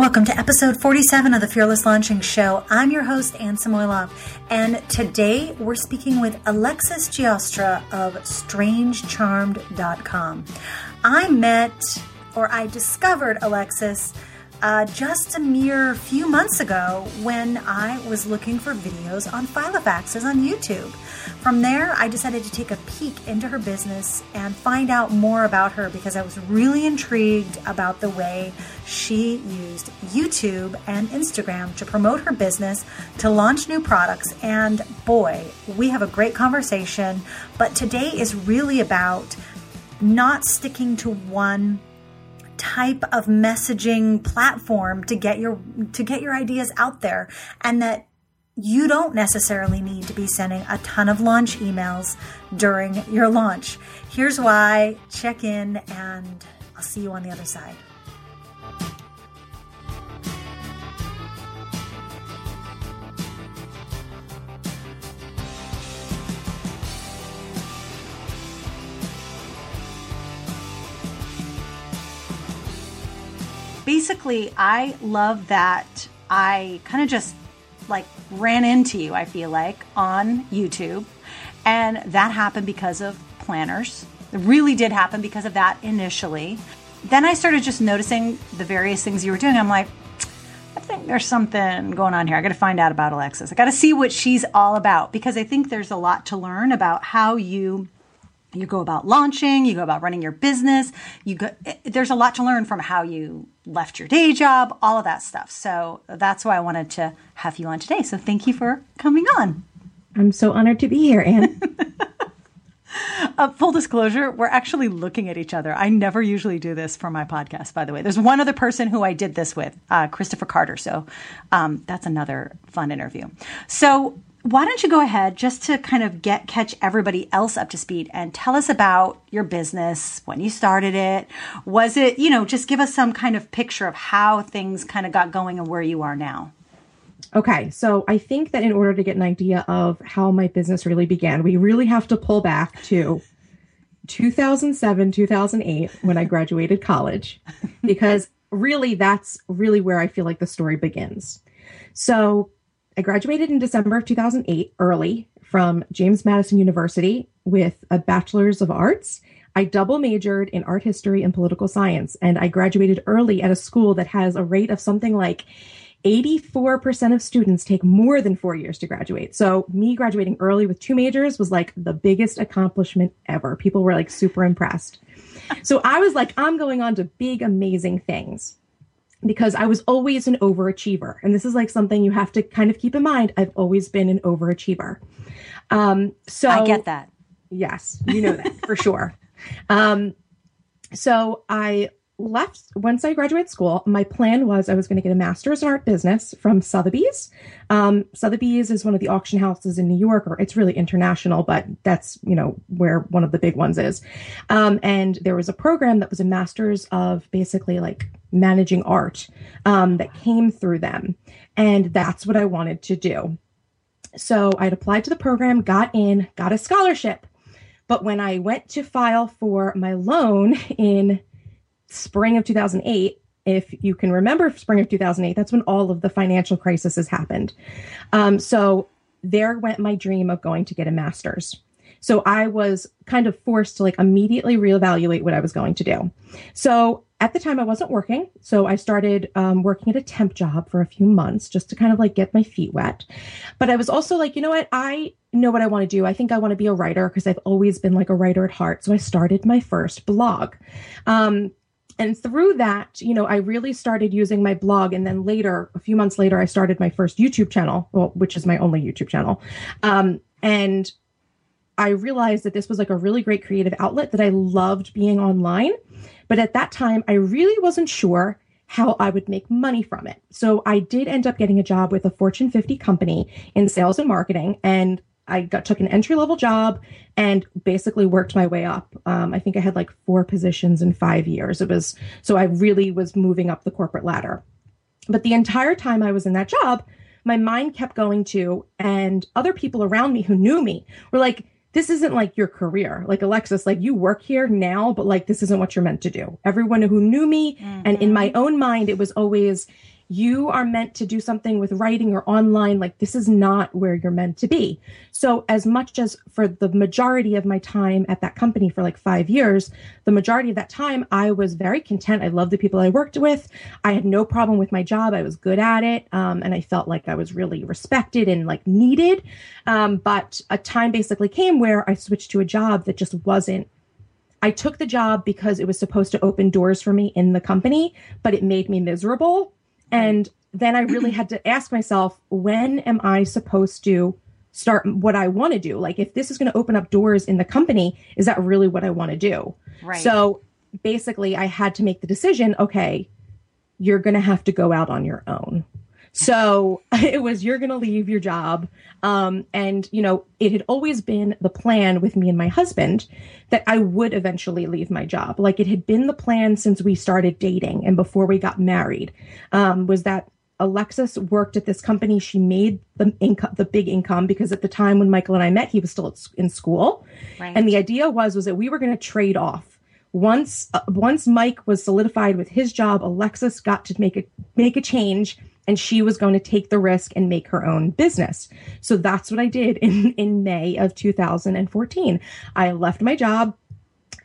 Welcome to episode 47 of the Fearless Launching Show. I'm your host, Anne Samoilov, and today we're speaking with Alexis Giostra of MissTrenchcoat.com. I met, or I discovered Alexis uh, just a mere few months ago when I was looking for videos on Filofaxes on YouTube. From there, I decided to take a peek into her business and find out more about her because I was really intrigued about the way she used YouTube and Instagram to promote her business, to launch new products, and boy, we have a great conversation. But today is really about not sticking to one type of messaging platform to get your to get your ideas out there and that you don't necessarily need to be sending a ton of launch emails during your launch. Here's why. Check in and I'll see you on the other side. Basically, I love that I kind of just like ran into you, I feel like, on YouTube. And that happened because of planners. It really did happen because of that initially. Then I started just noticing the various things you were doing. I'm like, I think there's something going on here. I got to find out about Alexis. I got to see what she's all about because I think there's a lot to learn about how you you go about launching, you go about running your business. You go, there's a lot to learn from how you left your day job, all of that stuff. So that's why I wanted to have you on today. So thank you for coming on. I'm so honored to be here, Anne. uh, full disclosure, we're actually looking at each other. I never usually do this for my podcast, by the way. There's one other person who I did this with, uh, Christopher Carter. So um, that's another fun interview. So why don't you go ahead just to kind of get catch everybody else up to speed and tell us about your business when you started it? Was it you know just give us some kind of picture of how things kind of got going and where you are now. Okay so i think that in order to get an idea of how my business really began we really have to pull back to 2007 2008 when i graduated college because really that's really where i feel like the story begins. So I graduated in December of 2008 early from James Madison University with a bachelor's of arts. I double majored in art history and political science, and I graduated early at a school that has a rate of something like 84% of students take more than four years to graduate. So, me graduating early with two majors was like the biggest accomplishment ever. People were like super impressed. So, I was like, I'm going on to big, amazing things because I was always an overachiever. And this is like something you have to kind of keep in mind. I've always been an overachiever. Um, so I get that. Yes, you know that for sure. Um, so I left once I graduated school. My plan was I was going to get a master's in art business from Sotheby's. Um, Sotheby's is one of the auction houses in New York, or it's really international, but that's you know where one of the big ones is. Um, and there was a program that was a master's of basically like managing art um, that came through them, and that's what I wanted to do. So I'd applied to the program, got in, got a scholarship. But when I went to file for my loan in spring of 2008, if you can remember spring of 2008, that's when all of the financial crisis has happened. Um, so there went my dream of going to get a master's. So I was kind of forced to like immediately reevaluate what I was going to do. So at the time I wasn't working. So I started um, working at a temp job for a few months just to kind of like get my feet wet. But I was also like, you know what? I know what I want to do. I think I want to be a writer because I've always been like a writer at heart. So I started my first blog. Um, and through that, you know, I really started using my blog. And then later, a few months later, I started my first YouTube channel, well, which is my only YouTube channel. Um, and I realized that this was like a really great creative outlet that I loved being online. But at that time, I really wasn't sure how I would make money from it. So I did end up getting a job with a Fortune 50 company in sales and marketing. And I got took an entry level job and basically worked my way up. Um, I think I had like four positions in five years. It was so I really was moving up the corporate ladder. But the entire time I was in that job, my mind kept going to, and other people around me who knew me were like, this isn't like your career. Like Alexis, like you work here now, but like this isn't what you're meant to do. Everyone who knew me mm-hmm. and in my own mind, it was always, you are meant to do something with writing or online. Like this is not where you're meant to be. So as much as for the majority of my time at that company for like five years, the majority of that time I was very content. I loved the people I worked with. I had no problem with my job. I was good at it. Um, and I felt like I was really respected and like needed. Um, but a time basically came where I switched to a job that just wasn't I took the job because it was supposed to open doors for me in the company, but it made me miserable. And then I really had to ask myself, when am I supposed to start what I want to do? Like, if this is going to open up doors in the company, is that really what I want to do? Right. So basically, I had to make the decision okay, you're going to have to go out on your own. So it was, you're going to leave your job. Um, and, you know, it had always been the plan with me and my husband that I would eventually leave my job. Like it had been the plan since we started dating and before we got married, um, was that Alexis worked at this company. She made the income, the big income, because at the time when Michael and I met, he was still in school, right. and the idea was was that we were going to trade off. Once uh, once Mike was solidified with his job, Alexis got to make a make a change and she was going to take the risk and make her own business. So that's what I did in, in May of 2014. I left my job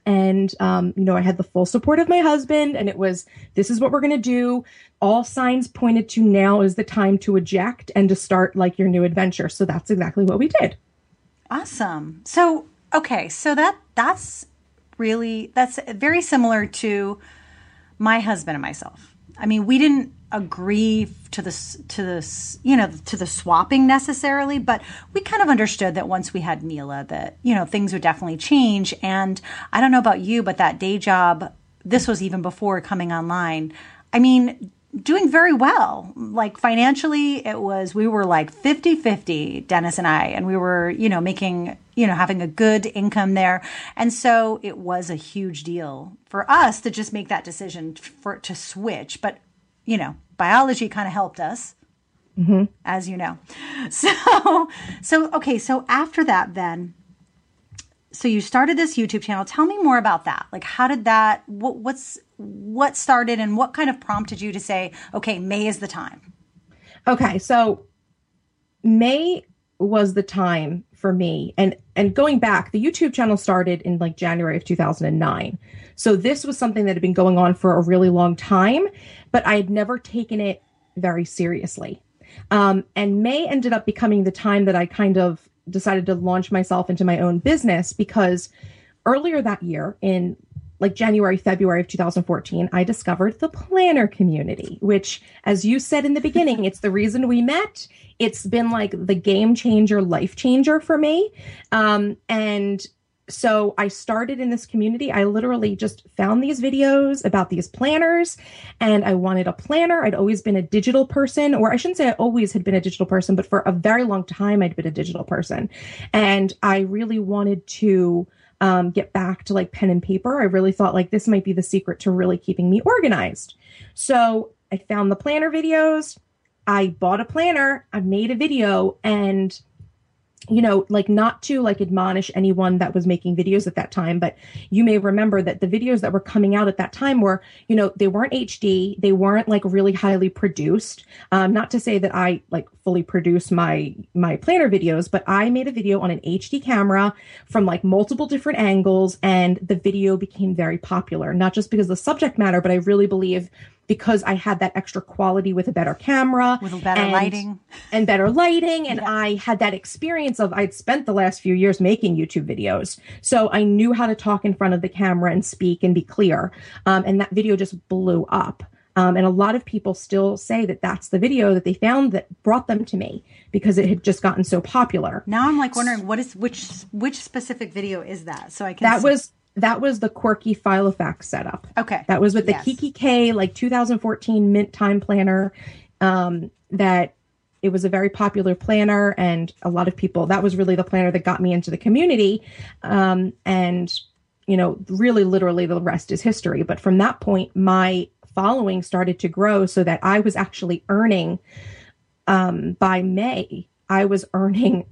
and um, you know i had the full support of my husband and it was this is what we're going to do all signs pointed to now is the time to eject and to start like your new adventure so that's exactly what we did awesome so okay so that that's really that's very similar to my husband and myself. I mean we didn't agree to this to this you know to the swapping necessarily but we kind of understood that once we had Mila that you know things would definitely change. And I don't know about you but that day job this was even before coming online. I mean doing very well like financially it was we were like 50-50 Dennis and I and we were you know making you know having a good income there and so it was a huge deal for us to just make that decision for to switch but you know, biology kind of helped us, mm-hmm. as you know. So, so okay, so after that, then, so you started this YouTube channel. Tell me more about that. Like, how did that? What, what's what started, and what kind of prompted you to say, okay, May is the time? Okay, so May was the time for me and and going back the youtube channel started in like january of 2009 so this was something that had been going on for a really long time but I had never taken it very seriously. Um, and May ended up becoming the time that I kind of decided to launch myself into my own business because earlier that year in like January, February of 2014, I discovered the planner community, which, as you said in the beginning, it's the reason we met. It's been like the game changer, life changer for me. Um, and so I started in this community. I literally just found these videos about these planners and I wanted a planner. I'd always been a digital person, or I shouldn't say I always had been a digital person, but for a very long time, I'd been a digital person. And I really wanted to um, get back to like pen and paper. I really thought like this might be the secret to really keeping me organized. So I found the planner videos. I bought a planner. I made a video and you know, like not to like admonish anyone that was making videos at that time, but you may remember that the videos that were coming out at that time were, you know, they weren't HD, they weren't like really highly produced. Um, not to say that I like fully produce my my planner videos, but I made a video on an HD camera from like multiple different angles, and the video became very popular. Not just because of the subject matter, but I really believe because I had that extra quality with a better camera, with better and, lighting, and better lighting, and yeah. I had that experience of I'd spent the last few years making YouTube videos, so I knew how to talk in front of the camera and speak and be clear. Um, and that video just blew up. Um, and a lot of people still say that that's the video that they found that brought them to me because it had just gotten so popular. Now I'm like wondering what is which which specific video is that? So I can that see. was that was the quirky Filofax setup. Okay. That was with the yes. Kikki K like 2014 Mint Time Planner. Um, that it was a very popular planner, and a lot of people. That was really the planner that got me into the community. Um, and you know, really, literally, the rest is history. But from that point, my following started to grow, so that I was actually earning. Um, by May, I was earning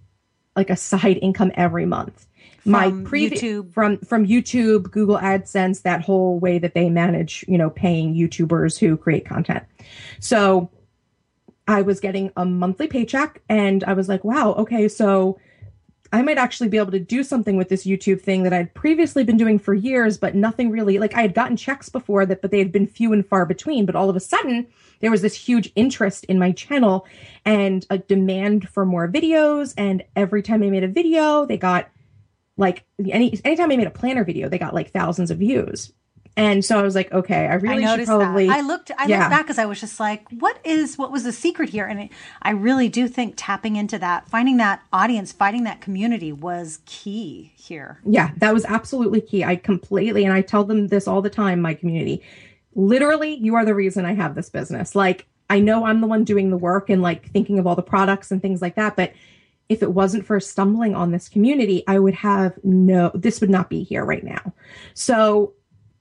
like a side income every month. My previous YouTube. from from YouTube, Google AdSense, that whole way that they manage, you know, paying YouTubers who create content. So I was getting a monthly paycheck and I was like, wow, okay, so I might actually be able to do something with this YouTube thing that I'd previously been doing for years, but nothing really like I had gotten checks before that, but they had been few and far between. But all of a sudden, there was this huge interest in my channel and a demand for more videos. And every time I made a video, they got like any anytime I made a planner video, they got like thousands of views. And so I was like, okay, I I really should probably that. I looked. I Yeah. looked back because I was just like, "What is? What was the secret here?" And it, I really do think tapping into that, finding that audience, finding that community was key here. Yeah, that was absolutely key. I completely, and I tell them this all the time, my community. Literally, you are the reason I have this business. Like, I know I'm the one doing the work and like thinking of all the products and things like that. But if it wasn't for stumbling on this community, I would have no, this would not be here right now. So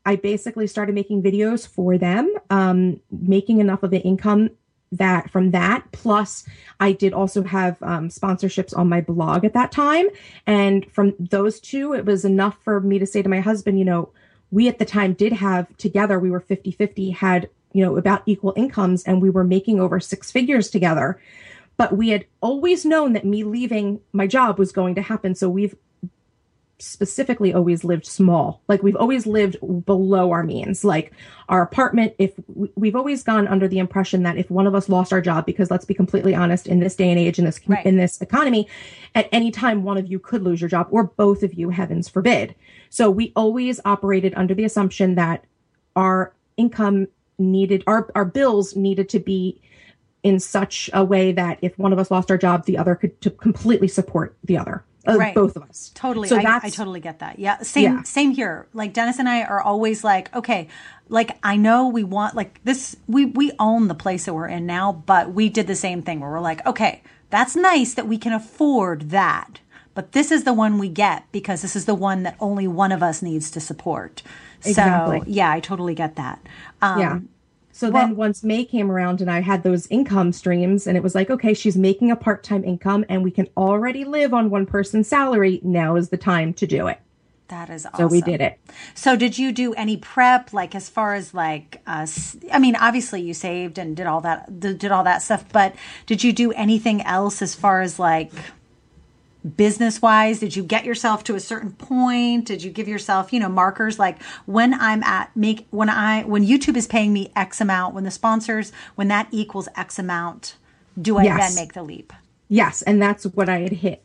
I basically started making videos for them, um, making enough of an income that from that. Plus i did also have um, sponsorships on my blog at that time. And from those two it was enough for me to say to my husband you know we at the time did have together we were 50 50 had you know about equal incomes and we were making over six figures together but we had always known that me leaving my job was going to happen so we've specifically always lived small. Like we've always lived below our means. Like our apartment if we- we've always gone under the impression that if one of us lost our job because let's be completely honest in this day and age in this Right. in this economy at any time one of you could lose your job or both of you heavens forbid. So we always operated under the assumption that our income needed our our bills needed to be in such a way that if one of us lost our job the other could to completely support the other uh, Right. both of us Totally. so I, that's I totally get that. Yeah. Same, Yeah. same here. Like Dennis and I are always like, okay, like I know we want like this, we, we own the place that we're in now, but we did the same thing where we're like, okay, that's nice that we can afford that. But this is the one we get because this is the one that only one of us needs to support. Exactly. So yeah, I totally get that. Um, yeah. So well- then once May came around and I had those income streams and it was like, okay, she's making a part-time income and we can already live on one person's salary. Now is the time to do it. That is awesome. So we did it. So did you do any prep, like as far as like, uh, I mean, obviously you saved and did all that, did all that stuff, but did you do anything else as far as like business wise? Did you get yourself to a certain point? Did you give yourself, you know, markers like when I'm at make, when I, when YouTube is paying me X amount, when the sponsors, when that equals X amount, do I Yes. then make the leap? Yes, and that's what I had hit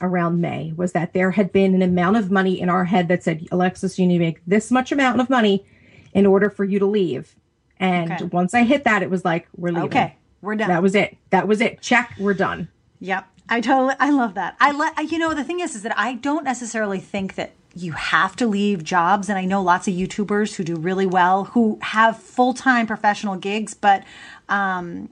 around May was that there had been an amount of money in our head that said, Alexis, you need to make this much amount of money in order for you to leave. And Okay. once I hit that, it was like, we're leaving. Okay. We're done. That was it. That was it. Check. We're done. Yep. I totally I love that. I let you know the thing is is that I don't necessarily think that you have to leave jobs and I know lots of YouTubers who do really well who have full-time professional gigs but um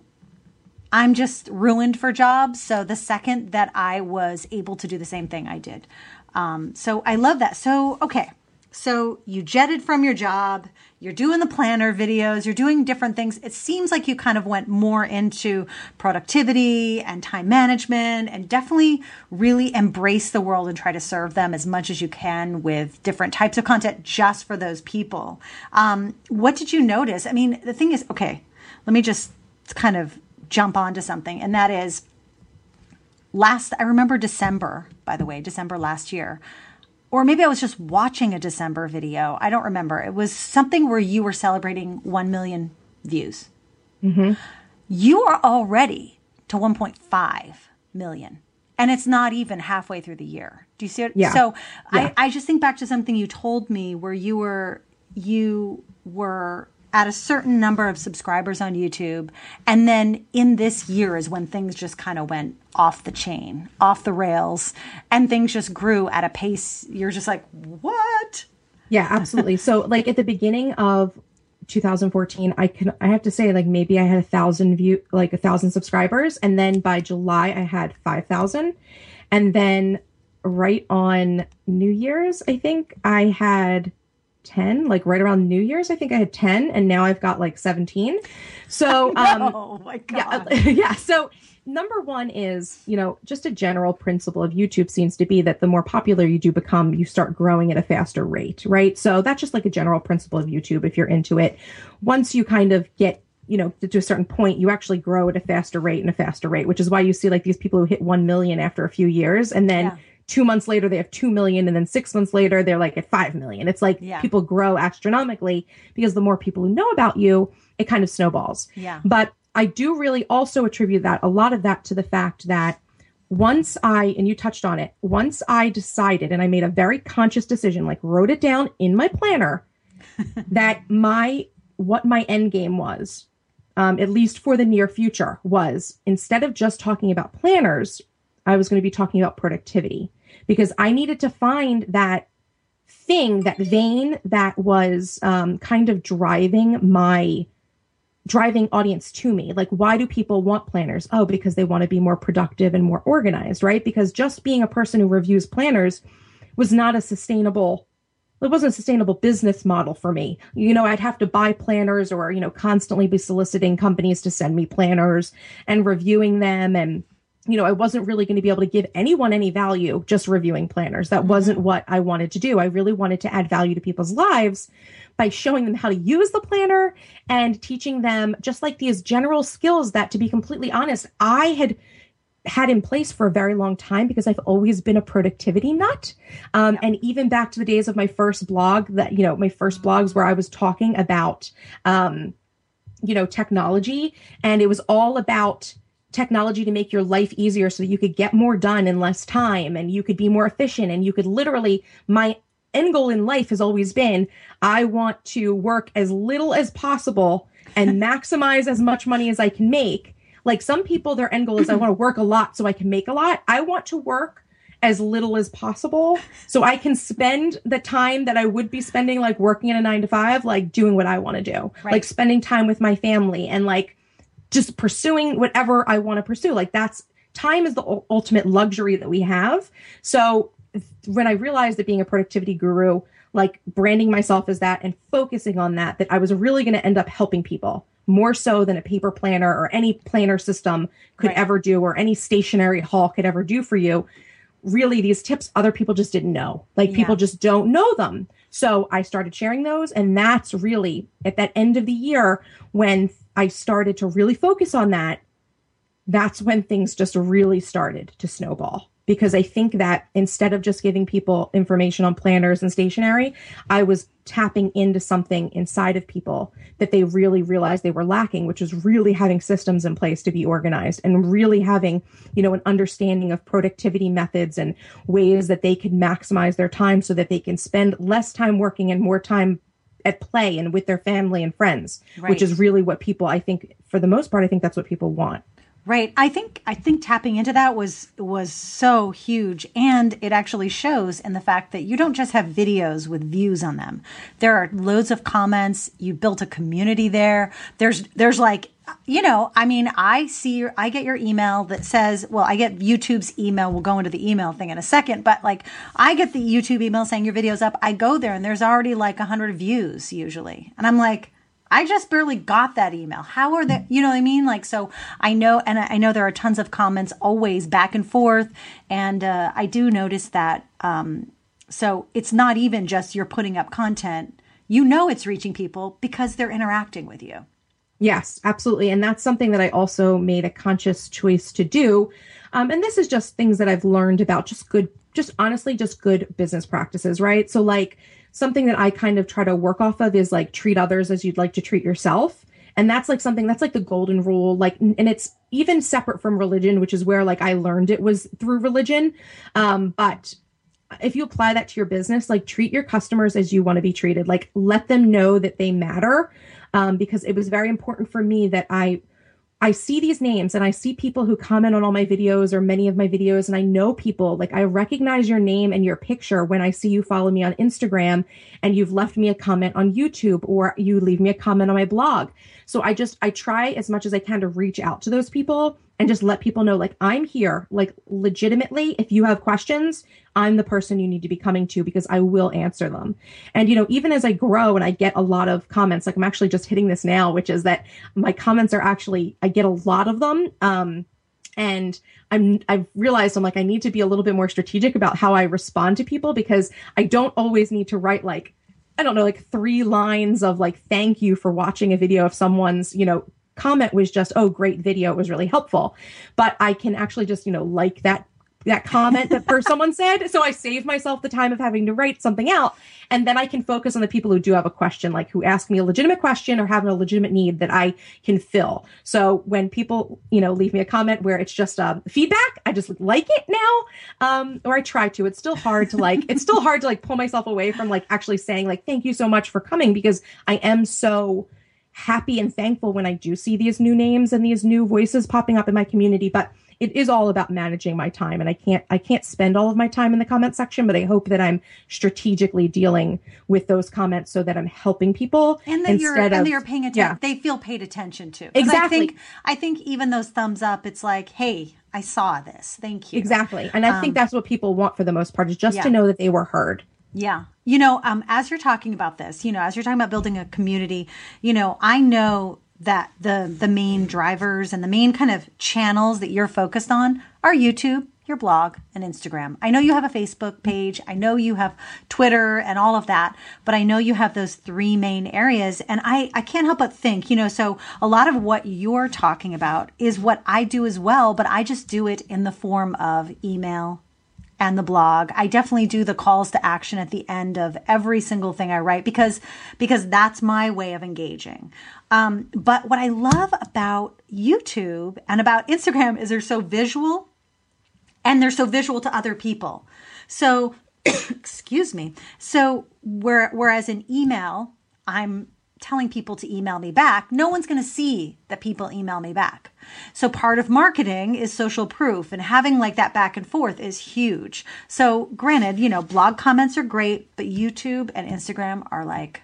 I'm just ruined for jobs. So the second that I was able to do the same thing, I did. Um, so I love that. So, okay. So you jetted from your job, you're doing the planner videos, you're doing different things. It seems like you kind of went more into productivity and time management and definitely really embrace the world and try to serve them as much as you can with different types of content just for those people. Um, what did you notice? I mean, the thing is, okay, let me just kind of jump onto something, and that is last I remember December, by the way, December last year. Or maybe I was just watching a December video. I don't remember. It was something where you were celebrating 1 million views. Mm-hmm. You are already to 1.5 million. And it's not even halfway through the year. Do you see it? Yeah. So Yeah. I, I just think back to something you told me where you were you were at a certain number of subscribers on YouTube. And then in this year is when things just kind of went off the chain, off the rails, and things just grew at a pace. You're just like, what? Yeah, absolutely. so like at the beginning of 2014, I can I have to say like maybe I had a thousand view like a thousand subscribers, and then by July I had five thousand, and then right on New Year's I think I had 10, like right around New Year's. I think I had 10 and now I've got like 17. So, um, oh my God. Yeah, yeah. So, number one is, you know, just a general principle of YouTube seems to be that the more popular you do become, you start growing at a faster rate, right? So, that's just like a general principle of YouTube if you're into it. Once you kind of get you know, to, a certain point, you actually grow at a faster rate and a faster rate, which is why you see like these people who hit 1 million after a few years and then yeah two months later they have 2 million and then six months later they're like at 5 million. It's like yeah. people grow astronomically because the more people who know about you it kind of snowballs. Yeah. But i do really also attribute that a lot of that to the fact that once i and you touched on it once i decided and i made a very conscious decision like wrote it down in my planner that my what my end game was um, at least for the near future was instead of just talking about planners I was going to be talking about productivity because I needed to find that thing, that vein that was um, kind of driving my driving audience to me. Like, why do people want planners? Oh, because they want to be more productive and more organized, right? Because just being a person who reviews planners was not a sustainable it wasn't a sustainable business model for me. You know, I'd have to buy planners or, you know, constantly be soliciting companies to send me planners and reviewing them and you know, I wasn't really going to be able to give anyone any value just reviewing planners. That wasn't what I wanted to do. I really wanted to add value to people's lives by showing them how to use the planner and teaching them just like these general skills that, to be completely honest, I had had in place for a very long time because I've always been a productivity nut. Um, yeah. And even back to the days of my first blog, that, you know, my first blogs where I was talking about, um, you know, technology and it was all about, technology to make your life easier so that you could get more done in less time and you could be more efficient and you could literally my end goal in life has always been I want to work as little as possible and maximize as much money as I can make. Like some people their end goal is I want to work a lot so I can make a lot. I want to work as little as possible so I can spend the time that I would be spending like working in a 9 to 5 like doing what I want to do. Right. Like spending time with my family and like just pursuing whatever I want to pursue. Like that's time is the ultimate luxury that we have. So when I realized that being a productivity guru, like branding myself as that and focusing on that, that I was really going to end up helping people more so than a paper planner or any planner system could right. ever do or any stationery haul could ever do for you. Really, these tips other people just didn't know. Like yeah. people just don't know them. So I started sharing those. And that's really at that end of the year when I started to really focus on that, that's when things just really started to snowball. Because I think that instead of just giving people information on planners and stationery, I was tapping into something inside of people that they really realized they were lacking, which is really having systems in place to be organized and really having, you know, an understanding of productivity methods and ways that they can maximize their time so that they can spend less time working and more time at play and with their family and friends, right. which is really what people, I think, for the most part, I think that's what people want. Right. I think I think tapping into that was was so huge and it actually shows in the fact that you don't just have videos with views on them. There are loads of comments, you built a community there. There's there's like you know, I mean, I see your, I get your email that says, well, I get YouTube's email. We'll go into the email thing in a second, but like I get the YouTube email saying your video's up. I go there and there's already like a hundred views usually. And I'm like, I just barely got that email. How are they? You know what I mean? Like, so I know, and I know there are tons of comments always back and forth. And uh, I do notice that. Um, so it's not even just you're putting up content. You know it's reaching people because they're interacting with you. Yes, absolutely. And that's something that I also made a conscious choice to do. Um, and this is just things that I've learned about just good, just honestly, just good business practices, right? So, like, something that I kind of try to work off of is like treat others as you'd like to treat yourself. And that's like something that's like the golden rule. Like, and it's even separate from religion, which is where like I learned it was through religion. Um, but if you apply that to your business, like treat your customers as you want to be treated. Like, let them know that they matter. Um, because it was very important for me that I, I see these names and I see people who comment on all my videos or many of my videos and I know people like I recognize your name and your picture when I see you follow me on Instagram and you've left me a comment on YouTube or you leave me a comment on my blog. So I just I try as much as I can to reach out to those people and just let people know like I'm here. Like legitimately, if you have questions, I'm the person you need to be coming to because I will answer them. And you know, even as I grow and I get a lot of comments, like I'm actually just hitting this now, which is that my comments are actually I get a lot of them. Um and I'm I've realized I'm like I need to be a little bit more strategic about how I respond to people because I don't always need to write like I don't know like three lines of like thank you for watching a video of someone's, you know, comment was just, oh, great video. It was really helpful. But I can actually just, you know, like that that comment that for someone said. So I save myself the time of having to write something out. And then I can focus on the people who do have a question, like who ask me a legitimate question or have a legitimate need that I can fill. So when people, you know, leave me a comment where it's just uh, feedback, I just like it now. Um, or I try to. It's still hard to like, it's still hard to like pull myself away from like actually saying like, thank you so much for coming because I am so happy and thankful when I do see these new names and these new voices popping up in my community. But it is all about managing my time and I can't I can't spend all of my time in the comment section, but I hope that I'm strategically dealing with those comments so that I'm helping people and that you're of, and you're paying attention. Yeah. They feel paid attention to. Exactly. I think I think even those thumbs up, it's like, hey, I saw this. Thank you. Exactly. And I um, think that's what people want for the most part is just yeah. to know that they were heard. Yeah. You know, um, as you're talking about this, you know, as you're talking about building a community, you know, I know that the the main drivers and the main kind of channels that you're focused on are YouTube, your blog, and Instagram. I know you have a Facebook page. I know you have Twitter and all of that, but I know you have those three main areas. And I, I can't help but think, you know, so a lot of what you're talking about is what I do as well, but I just do it in the form of email, and the blog. I definitely do the calls to action at the end of every single thing I write because because that's my way of engaging. Um, but what I love about YouTube and about Instagram is they're so visual and they're so visual to other people. So excuse me. So where, whereas in email, I'm telling people to email me back, no one's going to see that people email me back. So part of marketing is social proof and having like that back and forth is huge. So granted, you know, blog comments are great, but YouTube and Instagram are like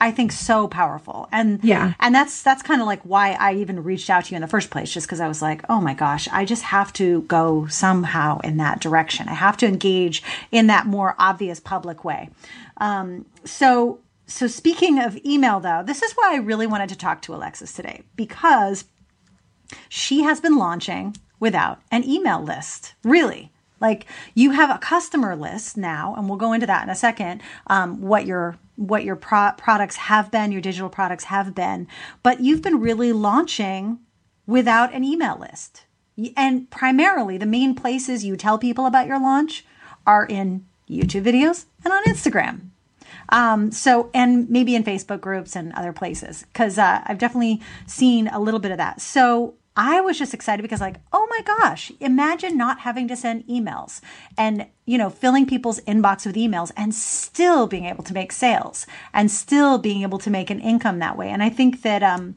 I think so powerful. And yeah. And that's that's kind of like why I even reached out to you in the first place just cuz I was like, "Oh my gosh, I just have to go somehow in that direction. I have to engage in that more obvious public way." Um, so so speaking of email though, this is why I really wanted to talk to Alexis today because she has been launching without an email list. Really. Like you have a customer list now, and we'll go into that in a second. Um, what your what your pro- products have been, your digital products have been, but you've been really launching without an email list. And primarily, the main places you tell people about your launch are in YouTube videos and on Instagram. Um, so, and maybe in Facebook groups and other places, because uh, I've definitely seen a little bit of that. So, I was just excited because, like, oh my gosh, imagine not having to send emails and, you know, filling people's inbox with emails and still being able to make sales and still being able to make an income that way. And I think that, um,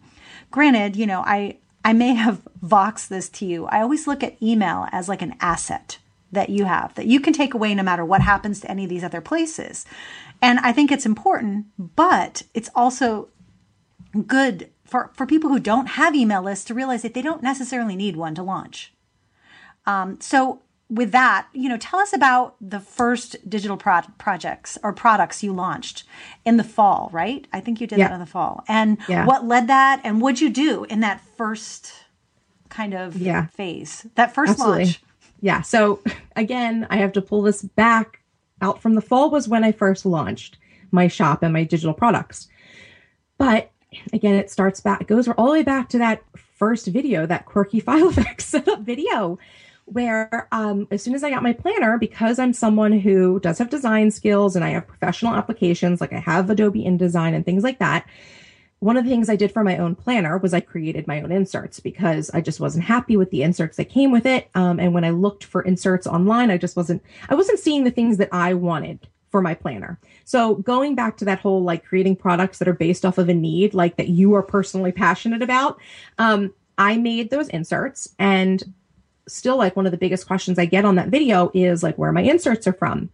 granted, you know, I, I may have voxed this to you. I always look at email as like an asset that you have that you can take away no matter what happens to any of these other places. And I think it's important, but it's also good for, for people who don't have email lists to realize that they don't necessarily need one to launch. Um, so with that, you know, tell us about the first digital pro- projects or products you launched in the fall, right? I think you did yeah. that in the fall. And yeah. what led that and what'd you do in that first kind of yeah. phase, that first Absolutely. launch? Yeah. So again, I have to pull this back out from the fall was when I first launched my shop and my digital products. But again, it starts back, it goes all the way back to that first video, that quirky Filofax video, where um, as soon as I got my planner, because I'm someone who does have design skills and I have professional applications, like I have Adobe InDesign and things like that. One of the things I did for my own planner was I created my own inserts because I just wasn't happy with the inserts that came with it. Um, and when I looked for inserts online, I just wasn't, I wasn't seeing the things that I wanted for my planner. So going back to that whole like creating products that are based off of a need, like that you are personally passionate about, um, I made those inserts and still like one of the biggest questions I get on that video is like where my inserts are from.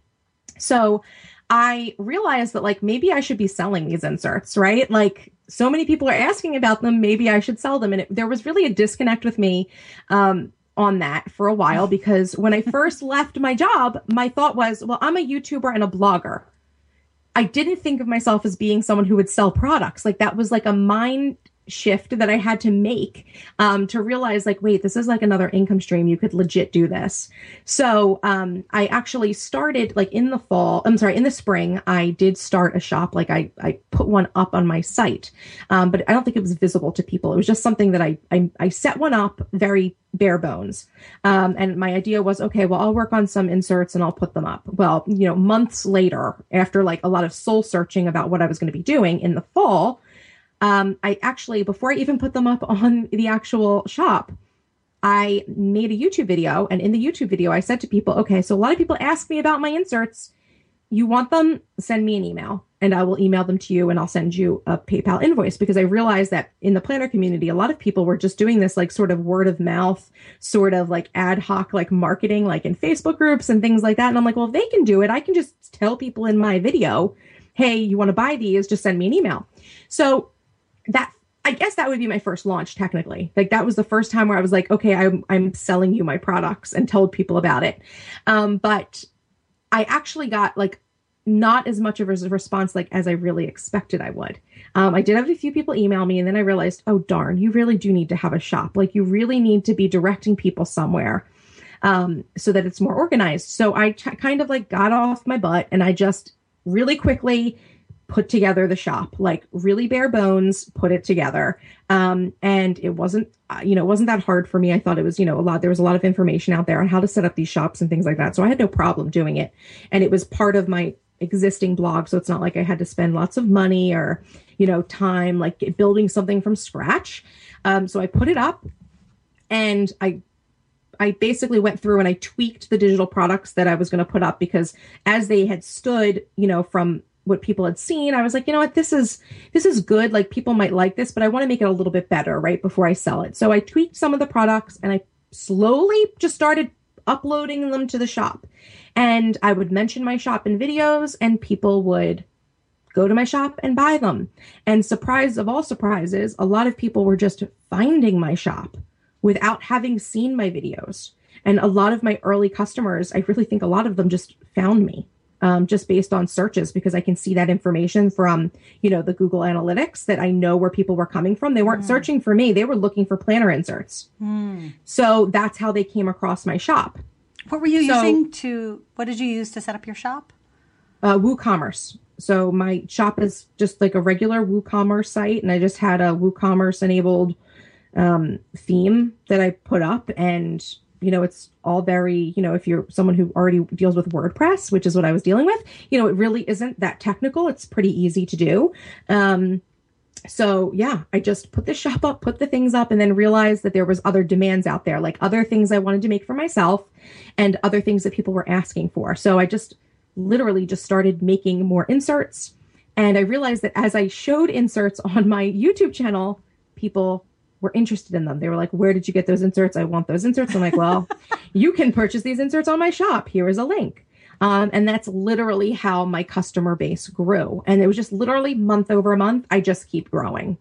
So I realized that like maybe I should be selling these inserts, right? Like so many people are asking about them. Maybe I should sell them. And it, there was really a disconnect with me. Um, on that for a while because when I first left my job, my thought was, well, I'm a YouTuber and a blogger. I didn't think of myself as being someone who would sell products. Like that was like a mind shift that I had to make um, to realize like, wait, this is like another income stream. You could legit do this. So um, I actually started like in the fall. I'm sorry, in the spring, I did start a shop. Like I I put one up on my site, um, but I don't think it was visible to people. It was just something that I I, I set one up very bare bones. Um, and my idea was, okay, well, I'll work on some inserts and I'll put them up. Well, you know, months later, after like a lot of soul searching about what I was going to be doing in the fall, um, I actually, before I even put them up on the actual shop, I made a YouTube video. And in the YouTube video, I said to people, okay, so a lot of people ask me about my inserts. You want them? Send me an email and I will email them to you and I'll send you a PayPal invoice because I realized that in the planner community, a lot of people were just doing this like sort of word of mouth, sort of like ad hoc, like marketing, like in Facebook groups and things like that. And I'm like, well, if they can do it, I can just tell people in my video, hey, you want to buy these? Just send me an email. So that I guess that would be my first launch technically. Like that was the first time where I was like, okay, I'm I'm selling you my products and told people about it. Um, but I actually got like not as much of a response like as I really expected I would. Um, I did have a few people email me, and then I realized, oh darn, you really do need to have a shop. Like you really need to be directing people somewhere um, so that it's more organized. So I t- kind of like got off my butt and I just really quickly put together the shop, like really bare bones, put it together. Um, and it wasn't, uh, you know, it wasn't that hard for me. I thought it was, you know, a lot, there was a lot of information out there on how to set up these shops and things like that. So I had no problem doing it. And it was part of my existing blog. So it's not like I had to spend lots of money or, you know, time like building something from scratch. Um, so I put it up and I I basically went through and I tweaked the digital products that I was going to put up because as they had stood, you know, from what people had seen. I was like you know what? This is this is good. Like people might like this but i want to make it a little bit better right before i sell it. So i tweaked some of the products and i slowly just started uploading them to the shop. And i would mention my shop in videos and people would go to my shop and buy them. And surprise of all surprises a lot of people were just finding my shop without having seen my videos. And a lot of my early customers i really think a lot of them just found me um, just based on searches because I can see that information from, you know, the Google Analytics that I know where people were coming from. They weren't mm. searching for me, they were looking for planner inserts. Mm. So that's how they came across my shop. What were you so, using to, what did you use to set up your shop? Uh, WooCommerce. So my shop is just like a regular WooCommerce site, and I just had a WooCommerce enabled um, theme that I put up, and you know, it's all very, you know, if you're someone who already deals with WordPress, which is what I was dealing with, you know, it really isn't that technical. It's pretty easy to do. Um, so yeah, I just put the shop up, put the things up, and then realized that there was other demands out there, like other things I wanted to make for myself and other things that people were asking for. So I just literally just started making more inserts. And I realized that as I showed inserts on my YouTube channel, people were interested in them. They were like, Where did you get those inserts? I want those inserts. I'm like, Well, you can purchase these inserts on my shop. Here is a link. Um, and that's literally how my customer base grew. And it was just literally month over month, I just keep growing.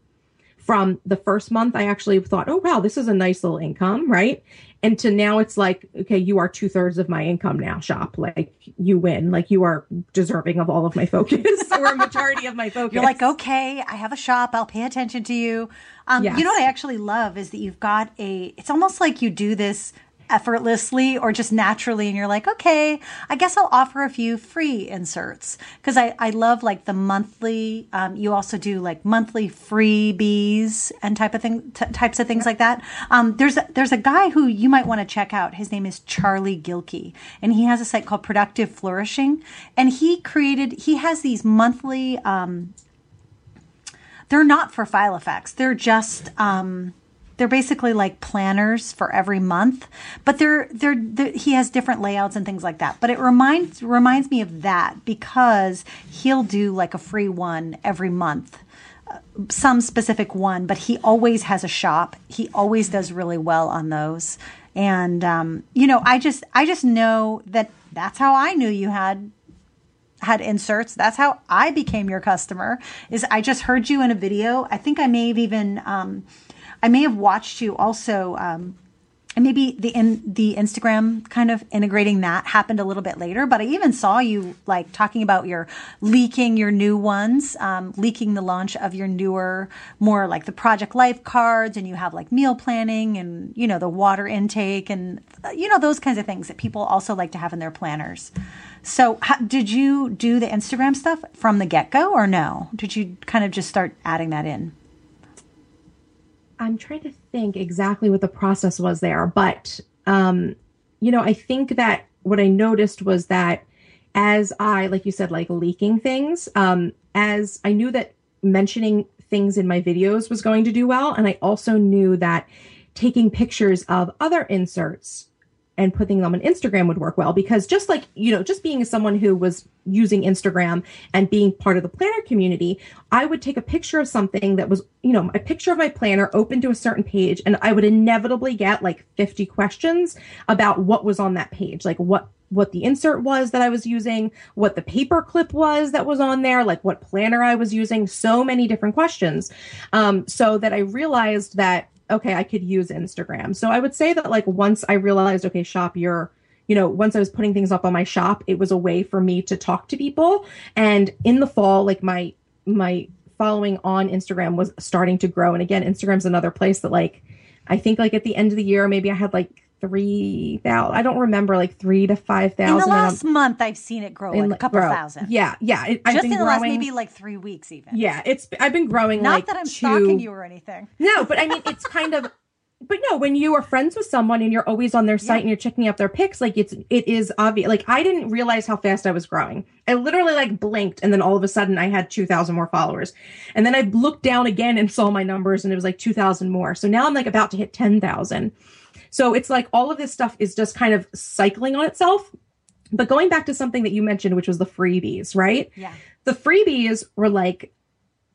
From the first month, I actually thought, oh, wow, this is a nice little income, right? And to now it's like okay you are two-thirds of my income now shop. Like you win. Like you are deserving of all of my focus. Or a majority of my focus. You're like okay i have a shop. I'll pay attention to you. Um, yes. you know what i actually love is that you've got a it's almost like you do this effortlessly or just naturally and you're like okay i guess i'll offer a few free inserts. Because I, I love like the monthly um, you also do like monthly freebies and type of thing t- types of things like that. Um, there's a, there's a guy who you might want to check out. His name is charlie gilkey and he has a site called productive flourishing and he created he has these monthly um, they're not for Filofax. They're just um, they're basically like planners for every month, but they're, they're, they're he has different layouts and things like that. But it reminds reminds me of that because he'll do like a free one every month uh, some specific one, but he always has a shop. He always does really well on those. And um, you know, I just I just know that that's how I knew you had had inserts. That's how I became your customer. Is I just heard you in a video. I think I may have even um, I may have watched you also um, and maybe the in the Instagram kind of integrating that happened a little bit later. But I even saw you like talking about your leaking your new ones, um, leaking the launch of your newer, more like the Project Life cards, and you have like meal planning and you know the water intake and uh, you know those kinds of things that people also like to have in their planners. So, how, did you do the Instagram stuff from the get go, or no? Did you kind of just start adding that in? I'm trying to think exactly what the process was there, but um, you know, I think that what I noticed was that as I, like you said, like leaking things, um, as I knew that mentioning things in my videos was going to do well, and I also knew that taking pictures of other inserts and putting them on Instagram would work well because just like, you know, just being someone who was using Instagram and being part of the planner community, I would take a picture of something that was, you know, a picture of my planner open to a certain page and I would inevitably get like 50 questions about what was on that page, like what what the insert was that I was using, what the paper clip was that was on there, like what planner I was using, so many different questions. Um, so that I realized that okay, I could use Instagram. So I would say that like once I realized, okay, shop, you're, you know, once I was putting things up on my shop, it was a way for me to talk to people. And in the fall, like my, my following on Instagram was starting to grow. And again, Instagram's another place that like, I think like at the end of the year, maybe I had like three thousand. I don't remember like three to five thousand. In the last month, I've seen it grow like a couple grow. thousand. Yeah, yeah. It, Just in the growing, last maybe like three weeks, even. Yeah, it's. I've been growing. Not like that Not that I'm two, stalking you or anything. No, but I mean, it's kind of. But no, when you are friends with someone and you're always on their site yeah. and you're checking out their pics, like it's it is obvious. Like I didn't realize how fast I was growing. I literally like blinked, and then all of a sudden I had two thousand more followers, and then I looked down again and saw my numbers, and it was like two thousand more. So now I'm like about to hit ten thousand. So it's like all of this stuff is just kind of cycling on itself. But going back to something that you mentioned, which was the freebies, right? Yeah. The freebies were like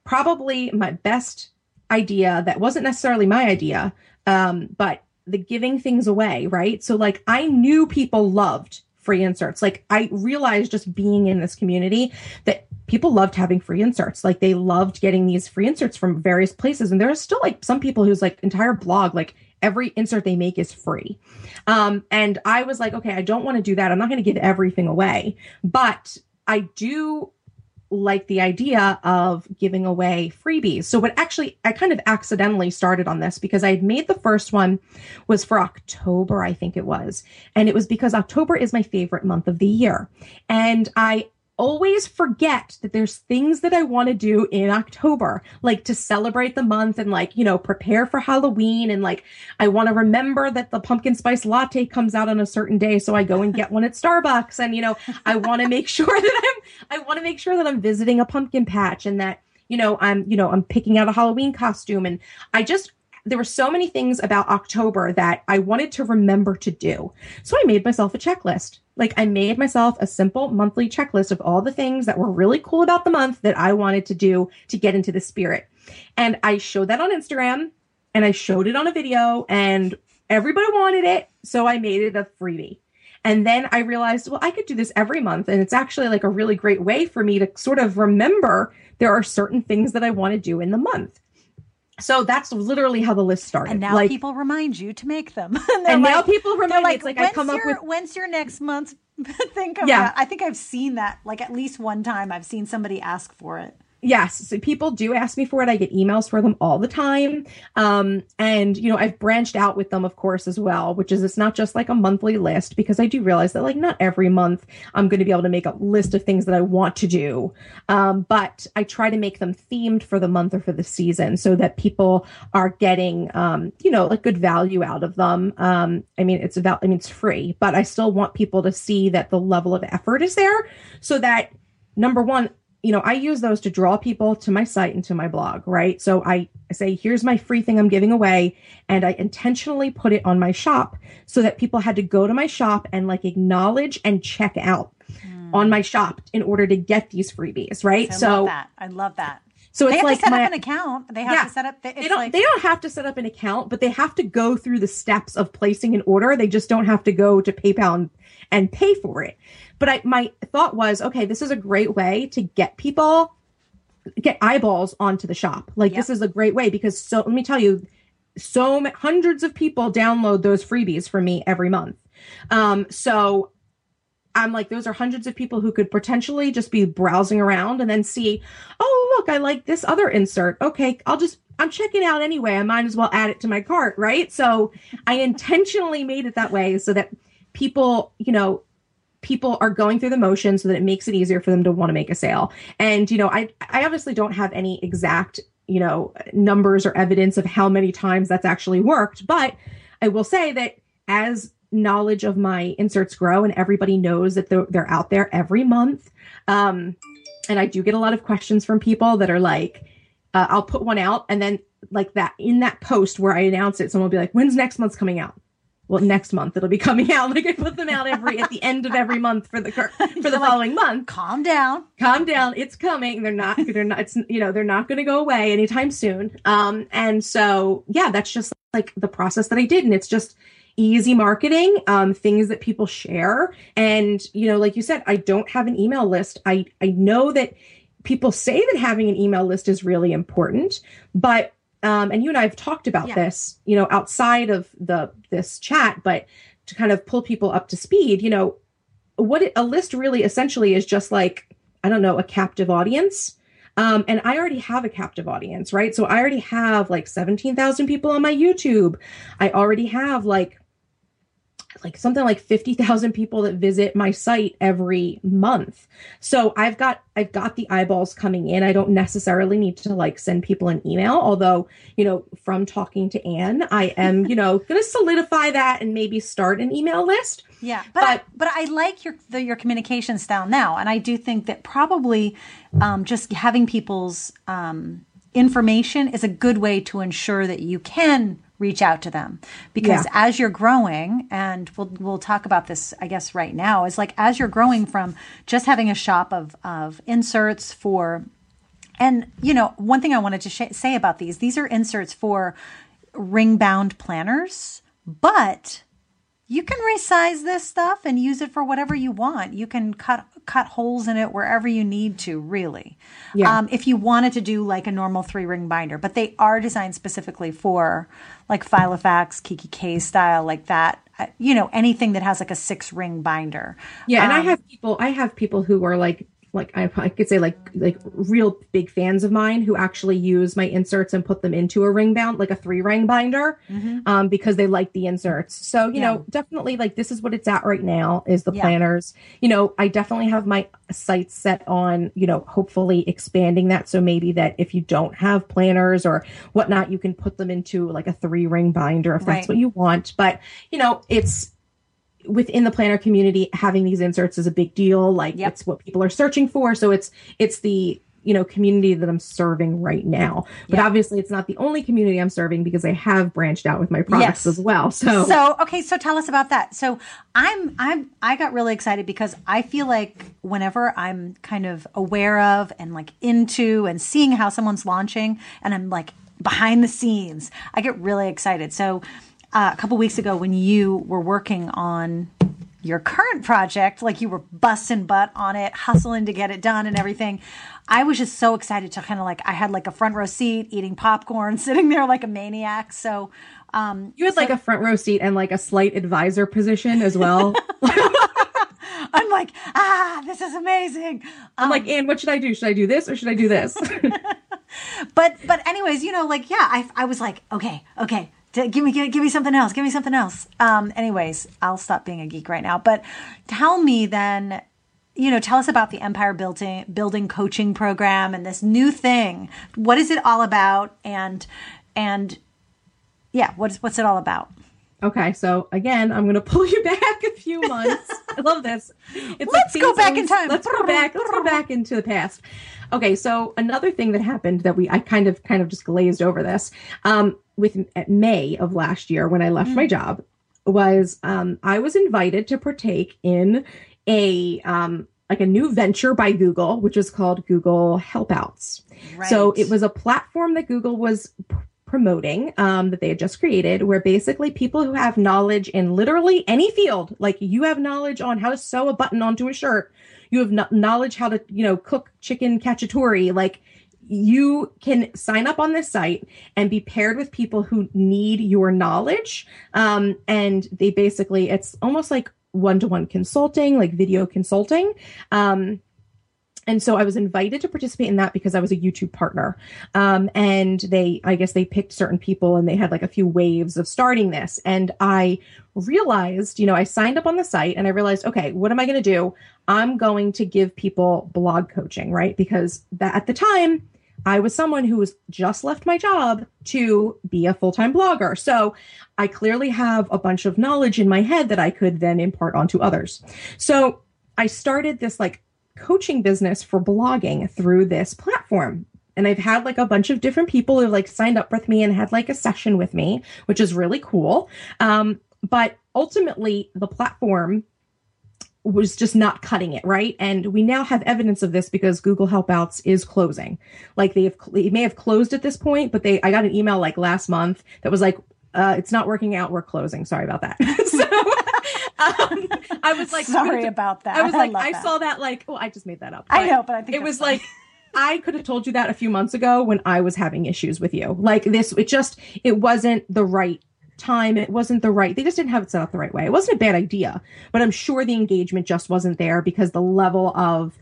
probably my best idea that wasn't necessarily my idea, um, but the giving things away, right? So like I knew people loved free inserts. Like I realized just being in this community that people loved having free inserts. Like they loved getting these free inserts from various places. And there are still like some people whose like entire blog like every insert they make is free. Um, and I was like, okay, I don't want to do that. I'm not going to give everything away, but I do like the idea of giving away freebies. So what actually I kind of accidentally started on this because I had made the first one was for October, I think it was. And it was because October is my favorite month of the year. And I always forget that there's things that I want to do in October, like to celebrate the month and like, you know, prepare for Halloween. And like, I want to remember that the pumpkin spice latte comes out on a certain day. So I go and get one at Starbucks. And, you know, I want to make sure that I'm, I want to make sure that I'm visiting a pumpkin patch and that, you know, I'm, you know, I'm picking out a Halloween costume. And I just, there were so many things about October that I wanted to remember to do. So I made myself a checklist. Like I made myself a simple monthly checklist of all the things that were really cool about the month that I wanted to do to get into the spirit. And I showed that on Instagram and I showed it on a video and everybody wanted it. So I made it a freebie. And then I realized, well, I could do this every month. And it's actually like a really great way for me to sort of remember there are certain things that I want to do in the month. So that's literally how the list started. And now like, people remind you to make them. and, and like, now people remind me. It's like I come your, up with when's your next month think of yeah. I think I've seen that like at least one time. I've seen somebody ask for it yes. So people do ask me for it. I get emails for them all the time. Um, and you know i've branched out with them of course as well which is it's not just like a monthly list because i do realize that like not every month i'm going to be able to make a list of things that i want to do. Um, but i try to make them themed for the month or for the season so that people are getting um, you know like good value out of them. Um, i mean it's about i mean it's free but i still want people to see that the level of effort is there so that number one you know, I use those to draw people to my site and to my blog, right? So I I say, here's my free thing I'm giving away. And I intentionally put it on my shop so that people had to go to my shop and like acknowledge and check out mm. on my shop in order to get these freebies, right? I so love that. I love that. So it's they have like to set my, up an account. They have yeah, to set up. The, they don't. Like, they don't have to set up an account, but they have to go through the steps of placing an order. They just don't have to go to PayPal and, and pay for it. But I, my thought was, okay, this is a great way to get people, get eyeballs onto the shop. Like Yep. this is a great way because so let me tell you, so hundreds of people download those freebies from me every month. Um, so I'm like, those are hundreds of people who could potentially just be browsing around and then see, oh, look, I like this other insert. Okay, I'll just, I'm checking out anyway. I might as well add it to my cart, right? So I intentionally made it that way so that people, you know, people are going through the motions so that it makes it easier for them to want to make a sale. And, you know, I, I obviously don't have any exact, you know, numbers or evidence of how many times that's actually worked, but I will say that as knowledge of my inserts grow and everybody knows that they're, they're out there every month. Um, and I do get a lot of questions from people that are like, uh, I'll put one out and then like that in that post where I announce it, someone will be like, when's next month's coming out? Well, next month it'll be coming out. Like I put them out every at the end of every month for the for the You're like, following month. Calm down. Calm down, it's coming. They're not. They're not. It's you know they're not going to go away anytime soon. Um, and so yeah, that's just like the process that I did, and it's just easy marketing um things that people share and you know like you said i don't have an email list i i know that people say that having an email list is really important but um and you and i have talked about Yeah. this you know outside of the this chat but to kind of pull people up to speed you know what it, a list really essentially is just like i don't know a captive audience um, and I already have a captive audience, right? So I already have like 17,000 people on my YouTube. I already have like like something like 50,000 people that visit my site every month. So I've got I've got the eyeballs coming in. I don't necessarily need to like send people an email, although, you know, from talking to Anne, I am, you know, going to solidify that and maybe start an email list. Yeah, but I, But- but I like your the, your communication style now, and I do think that probably um, just having people's um, information is a good way to ensure that you can reach out to them because Yeah. as you're growing and we'll we'll talk about this I guess right now is like as you're growing from just having a shop of of inserts for and you know one thing I wanted to sh- say about these these are inserts for ring bound planners but you can resize this stuff and use it for whatever you want. You can cut cut holes in it wherever you need to, really. Yeah. Um, if you wanted to do like a normal three ring binder, but they are designed specifically for like Filofax, Kikki K style, like that. Uh, You know, anything that has like a six ring binder. Yeah, and I Um, have people. I have people who are like, like I, I could say like like real big fans of mine who actually use my inserts and put them into a ring bound, like a three ring binder, um, because they like the inserts. So you Mm-hmm. Yeah. know, definitely like this is what it's at right now is the Yeah. planners. You know, I definitely have my sights set on you know hopefully expanding that. So maybe that if you don't have planners or whatnot, you can put them into like a three ring binder if Right. that's what you want. But you know, it's within the planner community having these inserts is a big deal like Yep. it's what people are searching for so it's it's the you know community that i'm serving right now but Yep. obviously it's not the only community i'm serving because i have branched out with my products Yes. as well so, So okay, so tell us about that. So I'm I'm I got really excited because I feel like whenever I'm kind of aware of and like into and seeing how someone's launching and I'm like behind the scenes, I get really excited. So uh, a couple weeks ago when you were working on your current project, like you were busting butt on it, hustling to get it done and everything. I was just so excited to kind of like I had like a front row seat eating popcorn, sitting there like a maniac. So um you had like a front row seat and like a slight advisor position as well I'm like, ah, this is amazing. i'm like and what should i do should i do this or should i do this But but anyways, you know, like yeah, I I was like, okay, okay, give me give, give me something else, give me something else. Um, anyways, I'll stop being a geek right now. But tell me then, you know, tell us about the Empire Building Building Coaching Program and this new thing. What is it all about? And and yeah, what's what's it all about? okay so again i'm gonna pull you back a few months i love this it's Let's go back in time. let's go back let's go back into the past okay so another thing that happened that we i kind of kind of just glazed over this um with at may of last year when i left Mm. my job was um i was invited to partake in a um like a new venture by google which is called google helpouts so it was a platform that google was p- promoting um, that they had just created, where basically people who have knowledge in literally any field, like you have knowledge on how to sew a button onto a shirt, you have no- knowledge how to, you know, cook chicken cacciatore, like you can sign up on this site and be paired with people who need your knowledge. Um, and they basically, it's almost like one to one consulting, like video consulting. Um, and so I was invited to participate in that because I was a YouTube partner. Um, and they, I guess they picked certain people and they had like a few waves of starting this. And I realized, you know, I signed up on the site and I realized, okay, what am I going to do? I'm going to give people blog coaching, right? Because that at the time, I was someone who was just left my job to be a full time blogger. So I clearly have a bunch of knowledge in my head that I could then impart onto others. So I started this like coaching business for blogging through this platform. And I've had like a bunch of different people who like signed up with me and had like a session with me, which is really cool. Um, but ultimately, the platform was just not cutting it right and we now have evidence of this because google helpouts is closing like they've it may have closed at this point but they i got an email like last month that was like uh, it's not working out we're closing sorry about that so um, i was like sorry about that i was like I, I, saw that like oh i just made that up i know but i think it was funny. like I could have told you that a few months ago when I was having issues with you. Like this, it just, it wasn't the right time. It wasn't the right, they just didn't have it set up the right way. It wasn't a bad idea, but I'm sure the engagement just wasn't there because the level of,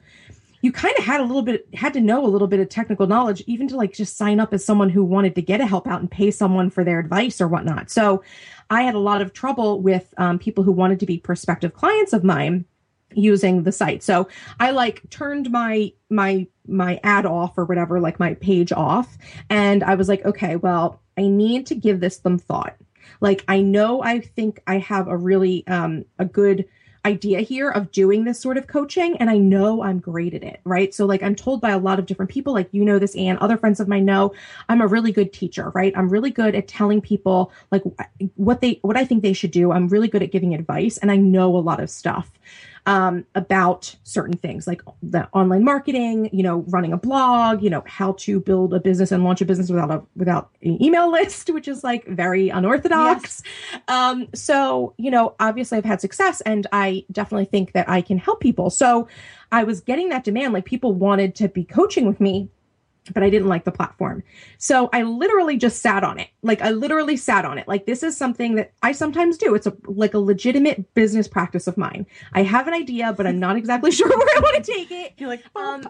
you kind of had a little bit, had to know a little bit of technical knowledge, even to like just sign up as someone who wanted to get a help out and pay someone for their advice or whatnot. So I had a lot of trouble with um, people who wanted to be prospective clients of mine using the site. So I like turned my my my ad off or whatever, like my page off, and I was like, okay, well, I need to give this some thought. Like I know I think I have a really um a good idea here of doing this sort of coaching and I know I'm great at it, right? So like I'm told by a lot of different people like you know this and other friends of mine know I'm a really good teacher, right? I'm really good at telling people like what they what I think they should do. I'm really good at giving advice and I know a lot of stuff um, about certain things like the online marketing, you know, running a blog, you know, how to build a business and launch a business without a without an email list, which is like very unorthodox. Yes. Um, so, you know, obviously I've had success and I definitely think that I can help people. So I was getting that demand, like people wanted to be coaching with me but I didn't like the platform. So I literally just sat on it. Like I literally sat on it. Like this is something that I sometimes do. It's a like a legitimate business practice of mine. I have an idea, but I'm not exactly sure where I want to take it. You're like, um,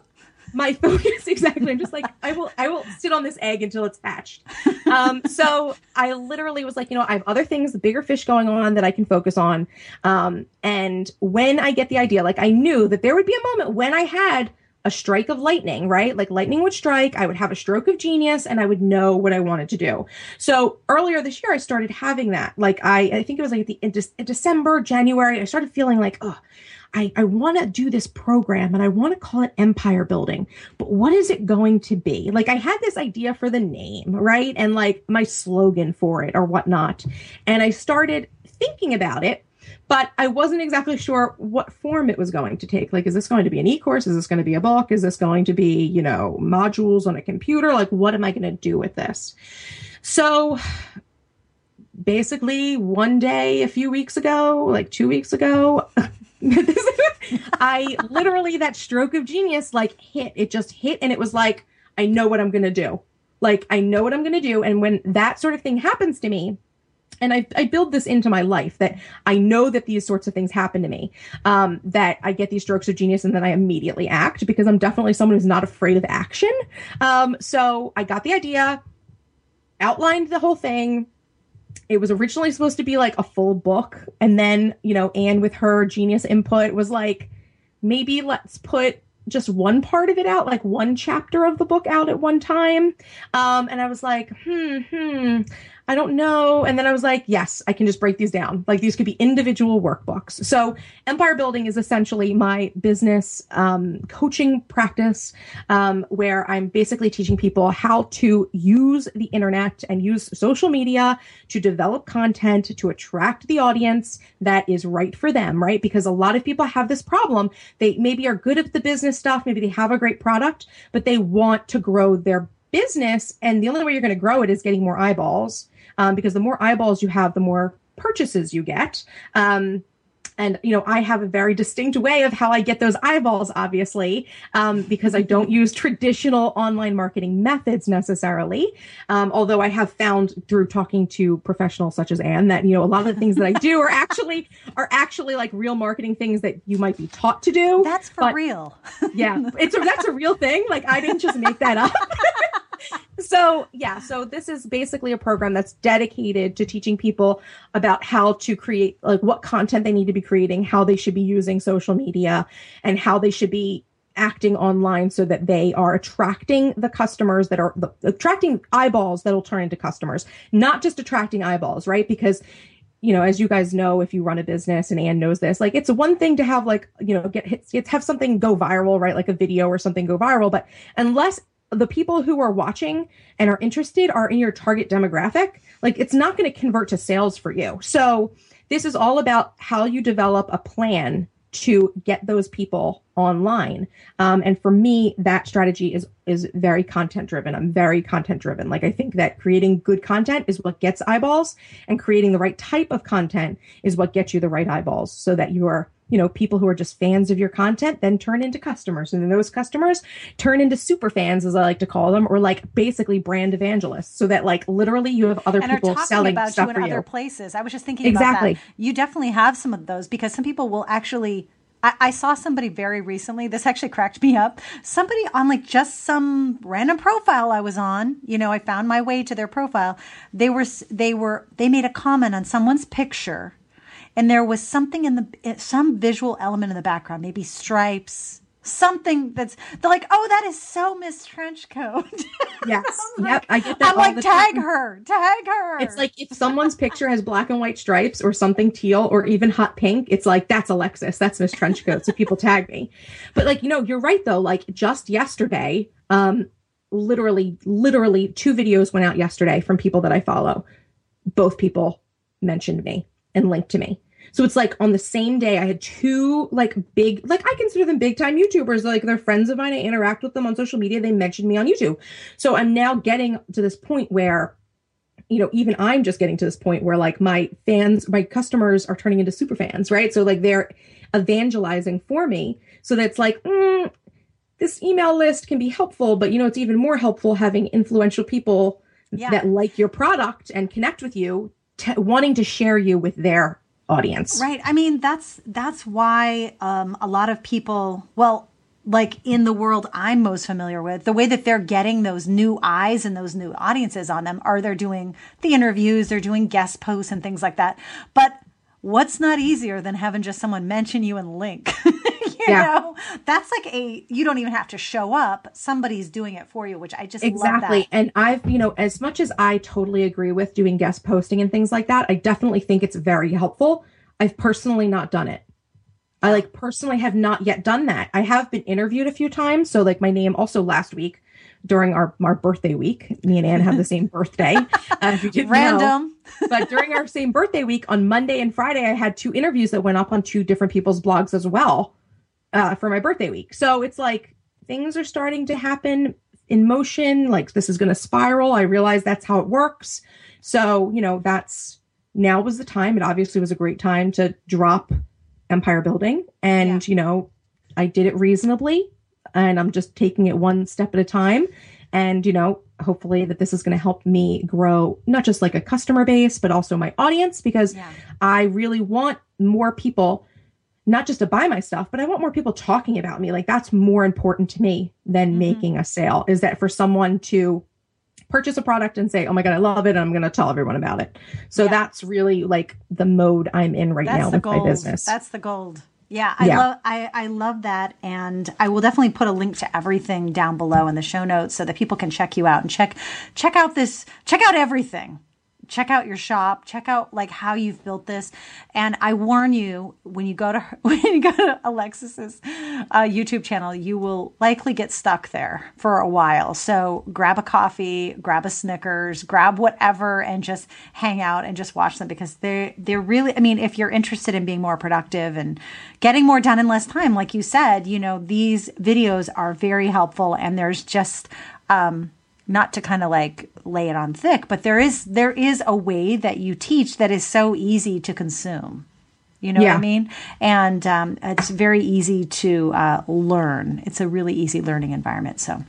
my focus exactly. I'm just like I will I will sit on this egg until it's hatched. Um, so I literally was like, you know, I have other things, bigger fish going on that I can focus on. Um, and when I get the idea, like I knew that there would be a moment when I had a strike of lightning, right? Like lightning would strike, I would have a stroke of genius and I would know what I wanted to do. So earlier this year, I started having that. Like I, I think it was like the in, De- December, January, I started feeling like, oh, I, I want to do this program and I want to call it empire building, but what is it going to be? Like I had this idea for the name, right? And like my slogan for it or whatnot. And I started thinking about it but I wasn't exactly sure what form it was going to take. Like, is this going to be an e-course? Is this going to be a book? Is this going to be, you know, modules on a computer? Like, what am I going to do with this? So basically one day a few weeks ago, like two weeks ago, I literally that stroke of genius like hit. It just hit and it was like, I know what I'm going to do. Like, I know what I'm going to do. And when that sort of thing happens to me, and I, I build this into my life that I know that these sorts of things happen to me, um, that I get these strokes of genius and then I immediately act because I'm definitely someone who's not afraid of action. Um, so I got the idea, outlined the whole thing. It was originally supposed to be like a full book. And then, you know, Anne with her genius input was like, maybe let's put just one part of it out, like one chapter of the book out at one time. Um, and I was like, hmm, hmm. I don't know. And then I was like, yes, I can just break these down. Like these could be individual workbooks. So empire building is essentially my business um, coaching practice um, where I'm basically teaching people how to use the internet and use social media to develop content to attract the audience that is right for them, right? Because a lot of people have this problem. They maybe are good at the business stuff. Maybe they have a great product, but they want to grow their business, and the only way you're going to grow it is getting more eyeballs. Um, because the more eyeballs you have, the more purchases you get. Um, and you know i have a very distinct way of how i get those eyeballs obviously um, because i don't use traditional online marketing methods necessarily. Um, although i have found through talking to professionals such as anne that you know a lot of the things that i do are actually are actually like real marketing things that you might be taught to do. That's for real. Yeah. It's a, that's a real thing. Like i didn't just make that up so yeah so this is basically a program that's dedicated to teaching people about how to create like what content they need to be creating how they should be using social media and how they should be acting online so that they are attracting the customers that are the, attracting eyeballs that'll turn into customers not just attracting eyeballs right because you know, as you guys know, if you run a business and Anne knows this, like it's one thing to have like, you know, get hits, have something go viral, right? Like a video or something go viral. But unless the people who are watching and are interested are in your target demographic, like it's not going to convert to sales for you. So this is all about how you develop a plan to get those people online. Um, and for me, that strategy is is very content driven. I'm very content driven. Like I think that creating good content is what gets eyeballs, and creating the right type of content is what gets you the right eyeballs, so that you are you know, people who are just fans of your content then turn into customers. And then those customers turn into super fans, as I like to call them, or like basically brand evangelists. So that like literally you have other and people selling about stuff you in for other you. places. I was just thinking exactly. about that. You definitely have some of those because some people will actually I, I, saw somebody very recently. This actually cracked me up. Somebody on like just some random profile I was on. You know, I found my way to their profile. They were they were they made a comment on someone's picture and there was something in the eh, some visual element in the background, maybe stripes, something that's they're like, oh, that is so Miss Trenchcoat. Yes, yep, I get that. I'm like, tag time. her, tag her. It's like if someone's picture has black and white stripes or something teal or even hot pink, it's like that's Alexis, that's Miss Trenchcoat. So people tag me. But like, you know, you're right though. Like just yesterday, um, literally, literally two videos went out yesterday from people that I follow. Both people mentioned me and linked to me. So it's like on the same day, I had two like big, like I consider them big time YouTubers. Like they're friends of mine. I interact with them on social media. They mentioned me on YouTube. So I'm now getting to this point where, you know, even I'm just getting to this point where like my fans, my customers are turning into super fans, right? So like they're evangelizing for me. So that's like, mm, this email list can be helpful, but you know, it's even more helpful having influential people yeah. that like your product and connect with you, t- wanting to share you with their audience. Right. I mean, that's that's why um, a lot of people, well, like in the world I'm most familiar with, the way that they're getting those new eyes and those new audiences on them are they're doing the interviews, they're doing guest posts and things like that. But what's not easier than having just someone mention you and link? you yeah. know, that's like a you don't even have to show up. Somebody's doing it for you, which I just exactly. And I've you know, as much as I totally agree with doing guest posting and things like that, I definitely think it's very helpful. I've personally not done it. I like personally have not yet done that. I have been interviewed a few times. So like my name also last week during our, our birthday week, me and Anne have the same birthday. Uh, Random. Know. but during our same birthday week on Monday and Friday, I had two interviews that went up on two different people's blogs as well uh, for my birthday week. So it's like things are starting to happen in motion. Like this is going to spiral. I realize that's how it works. So, you know, that's now was the time. It obviously was a great time to drop empire building. And, yeah. you know, I did it reasonably and I'm just taking it one step at a time. And, you know, hopefully that this is going to help me grow not just like a customer base, but also my audience because yeah. I really want more people not just to buy my stuff, but I want more people talking about me. Like that's more important to me than mm-hmm. making a sale is that for someone to purchase a product and say, "Oh my god, I love it," and I'm going to tell everyone about it. So yeah. that's really like the mode I'm in right that's now with gold. my business. That's the gold. Yeah, I yeah. love I, I love that, and I will definitely put a link to everything down below in the show notes so that people can check you out and check check out this check out everything check out your shop, check out like how you've built this. And I warn you, when you go to when you go to Alexis's uh, YouTube channel, you will likely get stuck there for a while. So grab a coffee, grab a Snickers, grab whatever, and just hang out and just watch them because they they're really. I mean, if you're interested in being more productive and getting more done in less time, like you said, you know, these videos are very helpful, and there's just um, not to kind of like lay it on thick, but there is there is a way that you teach that is so easy to consume. You know yeah. what I mean? And um, it's very easy to uh, learn. It's a really easy learning environment. So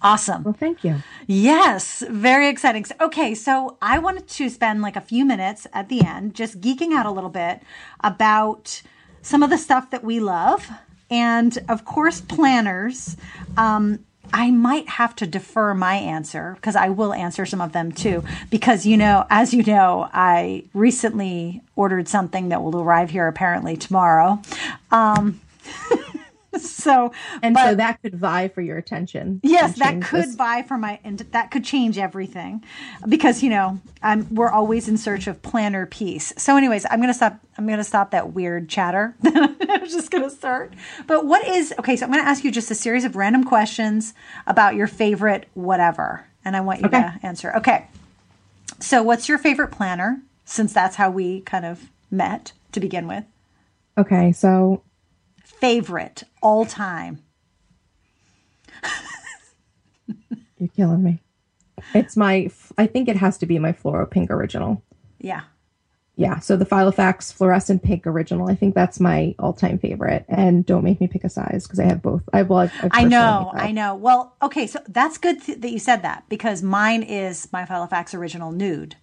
awesome. Well, thank you. Yes, very exciting. Okay, so I wanted to spend like a few minutes at the end just geeking out a little bit about some of the stuff that we love. And of course, planners. Um, I might have to defer my answer because I will answer some of them too. Because, you know, as you know, I recently ordered something that will arrive here apparently tomorrow. Um, so and but, so that could vie for your attention yes that could this. vie for my and that could change everything because you know I'm, we're always in search of planner peace. So anyways i'm gonna stop i'm gonna stop that weird chatter. I'm just gonna start. But what is okay so i'm gonna ask you just a series of random questions about your favorite whatever and i want you okay. to answer. Okay. So what's your favorite planner since that's how we kind of met to begin with? Okay so favorite all time? You're killing me. It's my, I think it has to be my Fluoro Pink original. Yeah. Yeah. So the Filofax fluorescent pink original, I think that's my all time favorite. And don't make me pick a size because I have both. I well, I've, I've i know, I know. Well, okay. So that's good th- that you said that because mine is my Filofax original nude.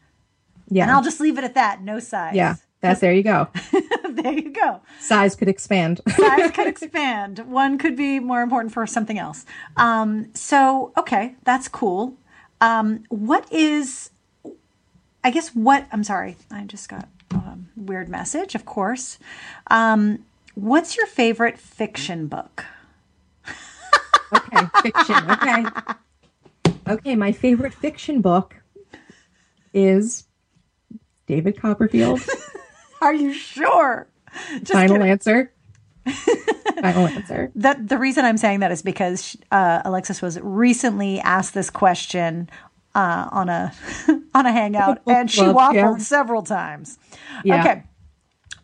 Yeah. And I'll just leave it at that. No size. Yeah. That's there you go. there you go. Size could expand. Size could expand. One could be more important for something else. Um, so okay, that's cool. Um, what is? I guess what I'm sorry. I just got a weird message. Of course. Um, what's your favorite fiction book? okay, fiction. Okay. Okay, my favorite fiction book is David Copperfield. Are you sure? Just Final kidding. answer. Final answer. That the reason I'm saying that is because uh, Alexis was recently asked this question uh, on a on a hangout, and she waffled yeah. several times. Yeah. Okay,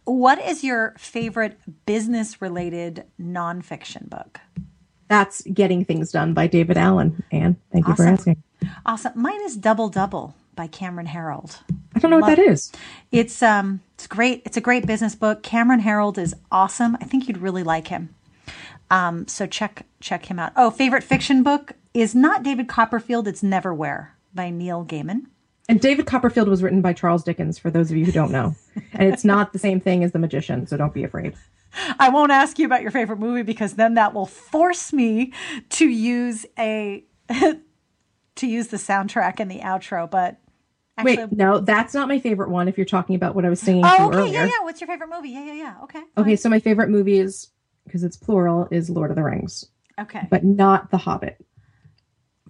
what is your favorite business related nonfiction book? That's Getting Things Done by David Allen. Anne, thank you awesome. for asking. Awesome. Mine is Double Double by Cameron Herold. I don't know Love what that is. It's um it's great. It's a great business book. Cameron Herold is awesome. I think you'd really like him. Um, so check check him out. Oh, favorite fiction book is not David Copperfield. It's Neverwhere by Neil Gaiman. And David Copperfield was written by Charles Dickens. For those of you who don't know, and it's not the same thing as The Magician. So don't be afraid. I won't ask you about your favorite movie because then that will force me to use a to use the soundtrack in the outro. But Actually, Wait, no, that's not my favorite one. If you're talking about what I was singing oh, okay, earlier. yeah, yeah. What's your favorite movie? Yeah, yeah, yeah. Okay. Okay, so my favorite movie is because it's plural is Lord of the Rings. Okay. But not The Hobbit.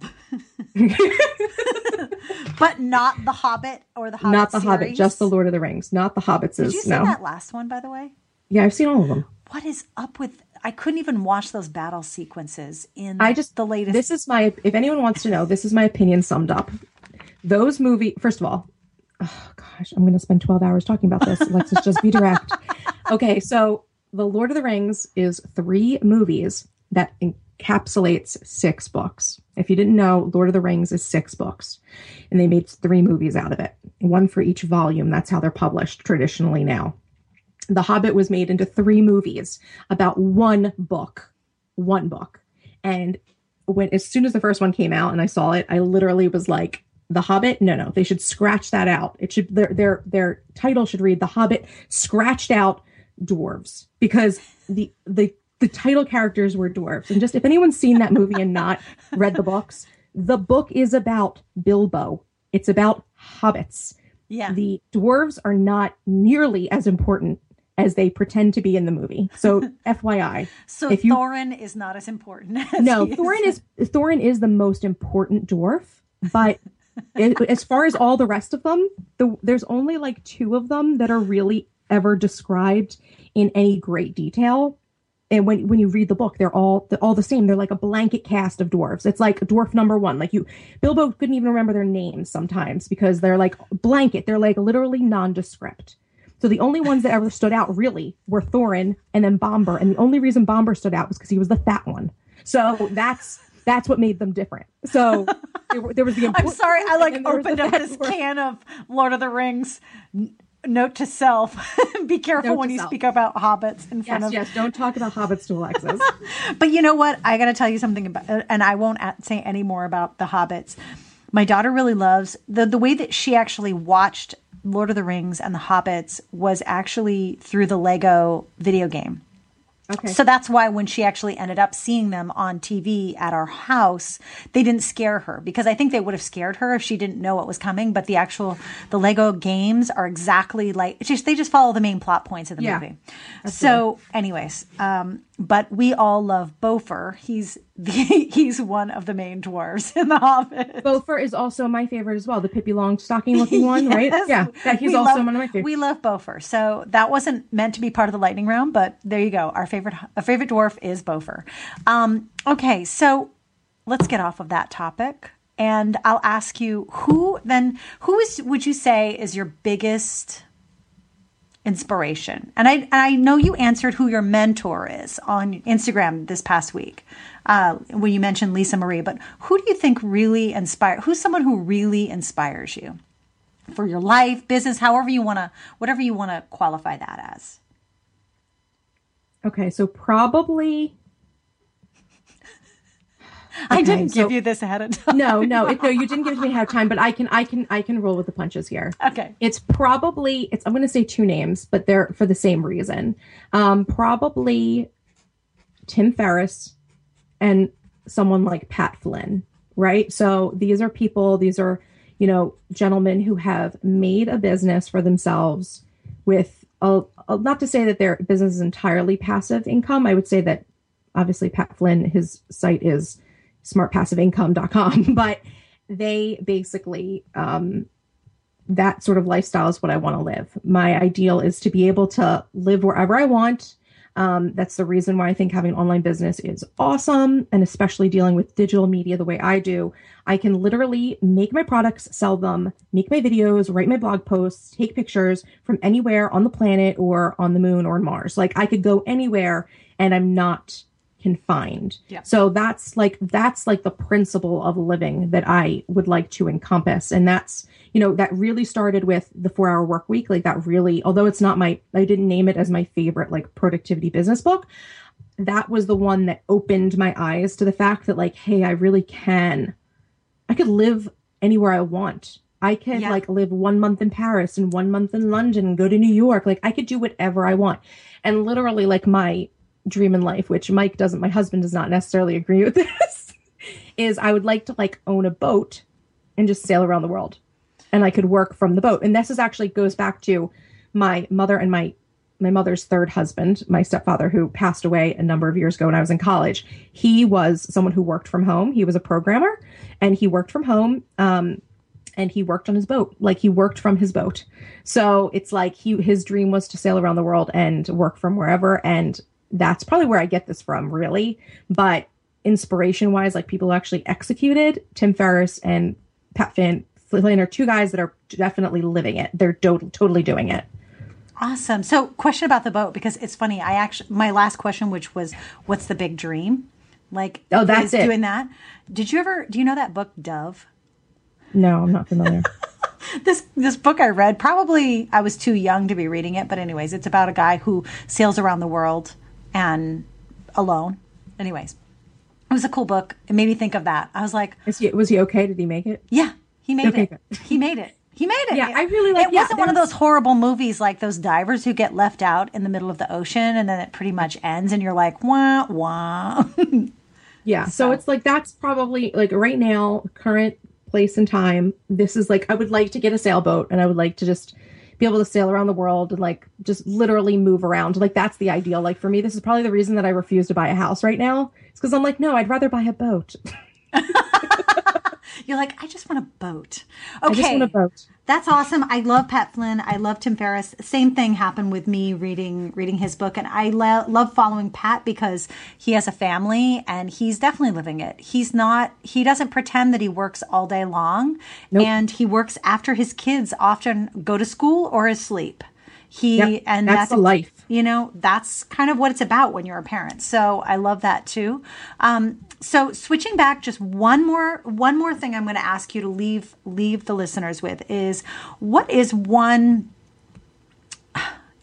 but not The Hobbit or The Hobbit. Not The series? Hobbit, just The Lord of the Rings, not The Hobbits. Did you see no. that last one, by the way? Yeah, I've seen all of them. What is up with? I couldn't even watch those battle sequences in. I just the latest. This is my. If anyone wants to know, this is my opinion summed up those movie first of all oh gosh i'm going to spend 12 hours talking about this. Let's just be direct. Okay so the lord of the rings is three movies that encapsulates six books. If you didn't know lord of the rings is six books and they made three movies out of it. One for each volume. That's how they're published traditionally now. The hobbit was made into three movies about one book one book. And when as soon as the first one came out and i saw it i literally was like the Hobbit. No, no, they should scratch that out. It should their their their title should read The Hobbit scratched out dwarves because the the the title characters were dwarves. And just if anyone's seen that movie and not read the books, the book is about Bilbo. It's about hobbits. Yeah. The dwarves are not nearly as important as they pretend to be in the movie. So FYI. So if you, Thorin is not as important. As no, Thorin is. is Thorin is the most important dwarf, but as far as all the rest of them, the, there's only like two of them that are really ever described in any great detail. And when when you read the book, they're all they're all the same. They're like a blanket cast of dwarves. It's like dwarf number one. Like you, Bilbo couldn't even remember their names sometimes because they're like blanket. They're like literally nondescript. So the only ones that ever stood out really were Thorin and then Bombur. And the only reason Bombur stood out was because he was the fat one. So that's that's what made them different. So there, there was the. I'm sorry, I like and then there was opened up this word. can of Lord of the Rings. N- Note to self: Be careful Note when you self. speak about hobbits in front of. yes. Don't talk about hobbits to Alexis. But you know what? I got to tell you something about, and I won't say any more about the hobbits. My daughter really loves the the way that she actually watched Lord of the Rings and the Hobbits was actually through the Lego video game. Okay. So that's why when she actually ended up seeing them on TV at our house, they didn't scare her because I think they would have scared her if she didn't know what was coming. But the actual the Lego games are exactly like it's just they just follow the main plot points of the Yeah, movie. So, anyways, um, but we all love Bofur. He's the, he's one of the main dwarves in the Hobbit. Bofur is also my favorite as well. The Pippi Longstocking looking one, right? Yes. Yeah, that he's We also love- one of my favorites. We love Bofur. So that wasn't meant to be part of the lightning round, but there you go. Our favorite, a favorite dwarf is Bofur. Um, okay, so let's get off of that topic, and I'll ask you who then who is would you say is your biggest inspiration? And I and I know you answered who your mentor is on Instagram this past week. Uh, when you mentioned Lisa Marie, but who do you think really inspire? Who's someone who really inspires you? for your life, business, however you want to, whatever you want to qualify that as. Okay, so probably I Okay, didn't so- give you this ahead of time. no, no, it, no. You didn't give me ahead of time, but I can, I can, I can roll with the punches here. Okay. It's probably it's I'm going to say two names, but they're for the same reason. Um, probably Tim Ferriss and someone like Pat Flynn, right? So these are people, these are you know gentlemen who have made a business for themselves with a, a not to say that their business is entirely passive income. I would say that obviously Pat Flynn his site is smartpassiveincome.com, but they basically um, that sort of lifestyle is what I want to live. My ideal is to be able to live wherever I want. Um, that's the reason why I think having an online business is awesome, and especially dealing with digital media the way I do. I can literally make my products, sell them, make my videos, write my blog posts, take pictures from anywhere on the planet or on the moon or Mars. Like I could go anywhere, and I'm not confined. Yeah. So that's like that's like the principle of living that I would like to encompass and that's you know that really started with the 4 hour work week like that really although it's not my I didn't name it as my favorite like productivity business book that was the one that opened my eyes to the fact that like hey I really can I could live anywhere I want. I could Yeah. like live one month in Paris and one month in London and go to New York. Like I could do whatever I want. And literally like my dream in life, which Mike doesn't, my husband does not necessarily agree with this, is I would like to like own a boat and just sail around the world. And I could work from the boat. And this is actually goes back to my mother and my my mother's third husband, my stepfather, who passed away a number of years ago when I was in college. He was someone who worked from home. He was a programmer and he worked from home. Um, and he worked on his boat like he worked from his boat so it's like he his dream was to sail around the world and work from wherever and that's probably where i get this from really but inspiration wise like people who actually executed tim ferriss and pat finn flynn are two guys that are definitely living it they're do- totally doing it Awesome. So, question about the boat because it's funny. I actually my last question, which was, "What's the big dream?" Like, Oh, that's it. Doing that. Did you ever? Do you know that book, Dove? no i'm not familiar this this book I read probably I was too young to be reading it, but anyways, it's about a guy who sails around the world and alone. Anyways, it was a cool book. It made me think of that. I was like, Is he, was he okay did he make it yeah, he made Okay, it. He made it. He made it. Yeah, I really like- It yeah, wasn't one of those horrible movies like those divers who get left out in the middle of the ocean and then it pretty much ends and you're like, wah wah. Yeah. So, So- it's like that's probably like right now, current place and time. This is like I would like to get a sailboat and I would like to just be able to sail around the world and like just literally move around. Like that's the ideal. Like for me, this is probably the reason that I refuse to buy a house right now. It's because I'm like, no, I'd rather buy a boat. you're like, I just want a boat. I just Okay. want a boat. That's awesome. I love Pat Flynn. I love Tim Ferriss. Same thing happened with me reading reading his book, and I lo- love following Pat because he has a family and he's definitely living it. He's not. He doesn't pretend that he works all day long, and he works after his kids often go to school or asleep. He Yep, and that's that's, the life. You know, that's kind of what it's about when you're a parent. So I love that too. Um, so switching back, just one more one more thing I'm going to ask you to leave leave the listeners with is what is one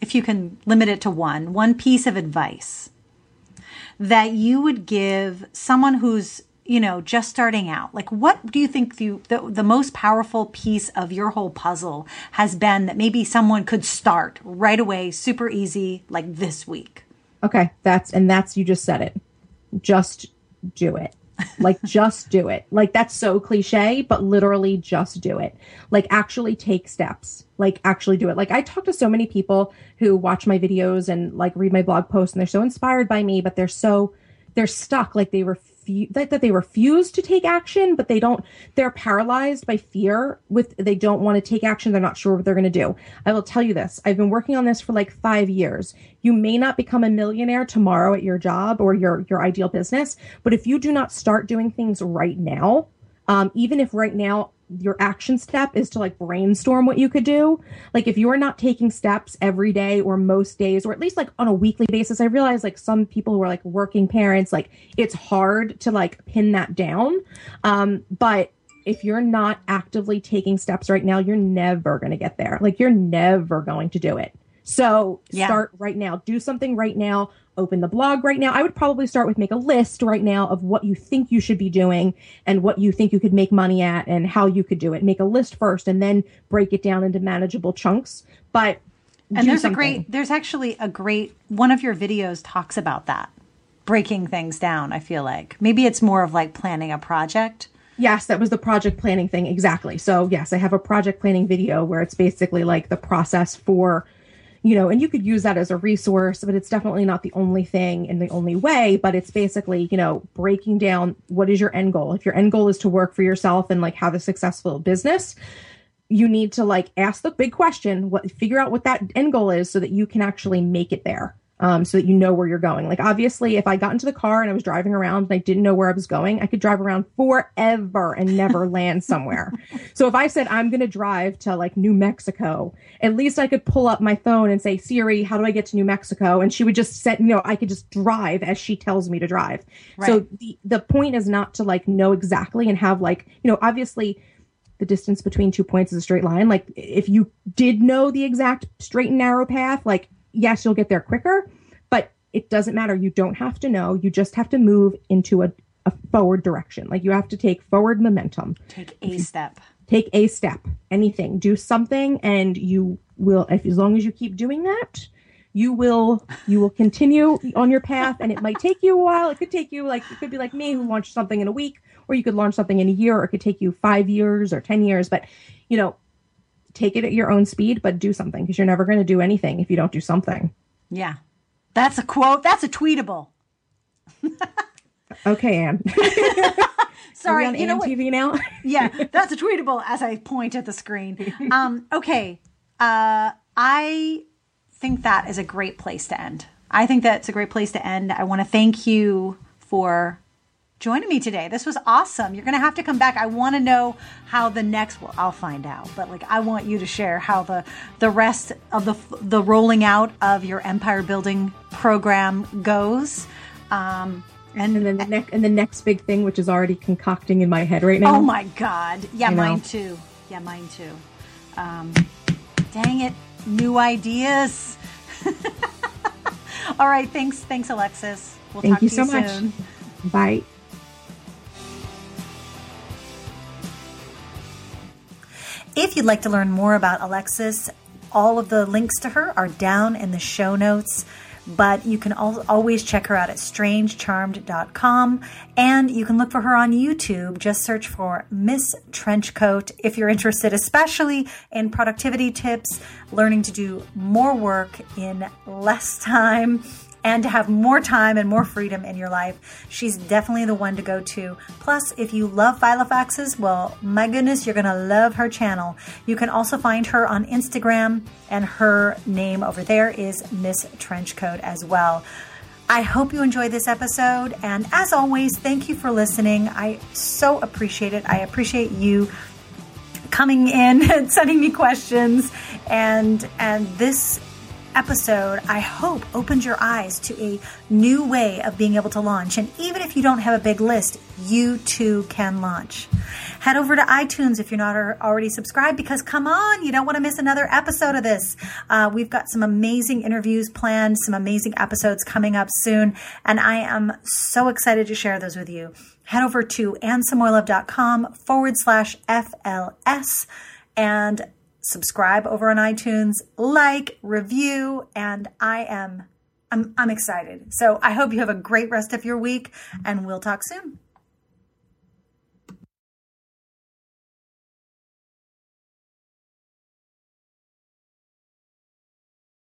if you can limit it to one, one piece of advice that you would give someone who's you know just starting out? Like what do you think the, the, the most powerful piece of your whole puzzle has been that maybe someone could start right away super easy like this week? Okay that's and that's you just said it. Just do it. Like just do it. Like that's so cliche but literally just do it. Like actually take steps. Like actually do it. Like i talk to so many people who watch my videos and like read my blog posts and they're so inspired by me but they're so they're stuck. Like they refuse that, that they refuse to take action but they don't they're paralyzed by fear with they don't want to take action they're not sure what they're going to do. I will tell you this i've been working on this for like five years. You may not become a millionaire tomorrow at your job or your your ideal business but if you do not start doing things right now um, even if right now your action step is to like brainstorm what you could do. Like if you're not taking steps every day or most days or at least like on a weekly basis, I realize like some people who are like working parents, like it's hard to like pin that down. Um, but if you're not actively taking steps right now, you're never going to get there. Like you're never going to do it. So yeah. start right now. Do something right now open the blog right now. I would probably start with make a list right now of what you think you should be doing and what you think you could make money at and how you could do it. Make a list first and then break it down into manageable chunks. But and there's something. a great there's actually a great one of your videos talks about that. Breaking things down, I feel like. Maybe it's more of like planning a project. Yes, that was the project planning thing exactly. So, yes, I have a project planning video where it's basically like the process for you know, and you could use that as a resource, but it's definitely not the only thing and the only way. But it's basically, you know, breaking down what is your end goal. If your end goal is to work for yourself and like have a successful business, you need to like ask the big question, what figure out what that end goal is so that you can actually make it there um, so that you know where you're going. Like, obviously, if I got into the car and I was driving around and I didn't know where I was going, I could drive around forever and never land somewhere. So if I said I'm going to drive to like New Mexico, at least I could pull up my phone and say, Siri, how do I get to New Mexico? And she would just set, you know, I could just drive as she tells me to drive. Right. So the, the point is not to like know exactly and have like, you know, obviously, the distance between two points is a straight line. Like if you did know the exact straight and narrow path, like yes, you'll get there quicker, but it doesn't matter. You don't have to know. You just have to move into a, a forward direction. Like you have to take forward momentum. Take a step. Take a step. Anything. Do something, and you will. If as long as you keep doing that, you will you will continue on your path and it might take you a while it could take you like it could be like me who launched something in a week or you could launch something in a year or it could take you five years or ten years but you know take it at your own speed, but do something because you're never going to do anything if you don't do something. Yeah. That's a quote. That's a tweetable. okay, Anne. Sorry, on you know TV now? yeah, that's a tweetable as I point at the screen. Um, okay. Uh, I think that is a great place to end. I think that's a great place to end. I want to thank you for joining me today. This was awesome. You're going to have to come back. I want to know how the next well, I'll find out, but like I want you to share how the the rest of the the rolling out of your empire building program goes. Um and, and then the next and the next big thing which is already concocting in my head right now. Oh my god. Yeah, mine too. Yeah, mine too. Um dang it. New ideas. All right, thanks thanks Alexis. We'll Thank you so you much. Bye. If you'd like to learn more about Alexis, all of the links to her are down in the show notes. But you can always check her out at misstrenchcoat.com and you can look for her on YouTube. Just search for Miss Trenchcoat if you're interested, especially in productivity tips, learning to do more work in less time and to have more time and more freedom in your life, she's definitely the one to go to. Plus, if you love Filofaxes, well, my goodness, you're going to love her channel. You can also find her on Instagram, and her name over there is Miss Trenchcoat as well. I hope you enjoyed this episode. And as always, thank you for listening. I so appreciate it. I appreciate you coming in and sending me questions and and this episode, I hope, opened your eyes to a new way of being able to launch. And even if you don't have a big list, you too can launch. Head over to iTunes if you're not already subscribed because come on, you don't want to miss another episode of this. Uh, we've got some amazing interviews planned, some amazing episodes coming up soon, and I am so excited to share those with you. Head over to annesamoilov.com forward slash FLS and subscribe over on iTunes, like, review, and I am I'm, I'm excited. So I hope you have a great rest of your week and we'll talk soon.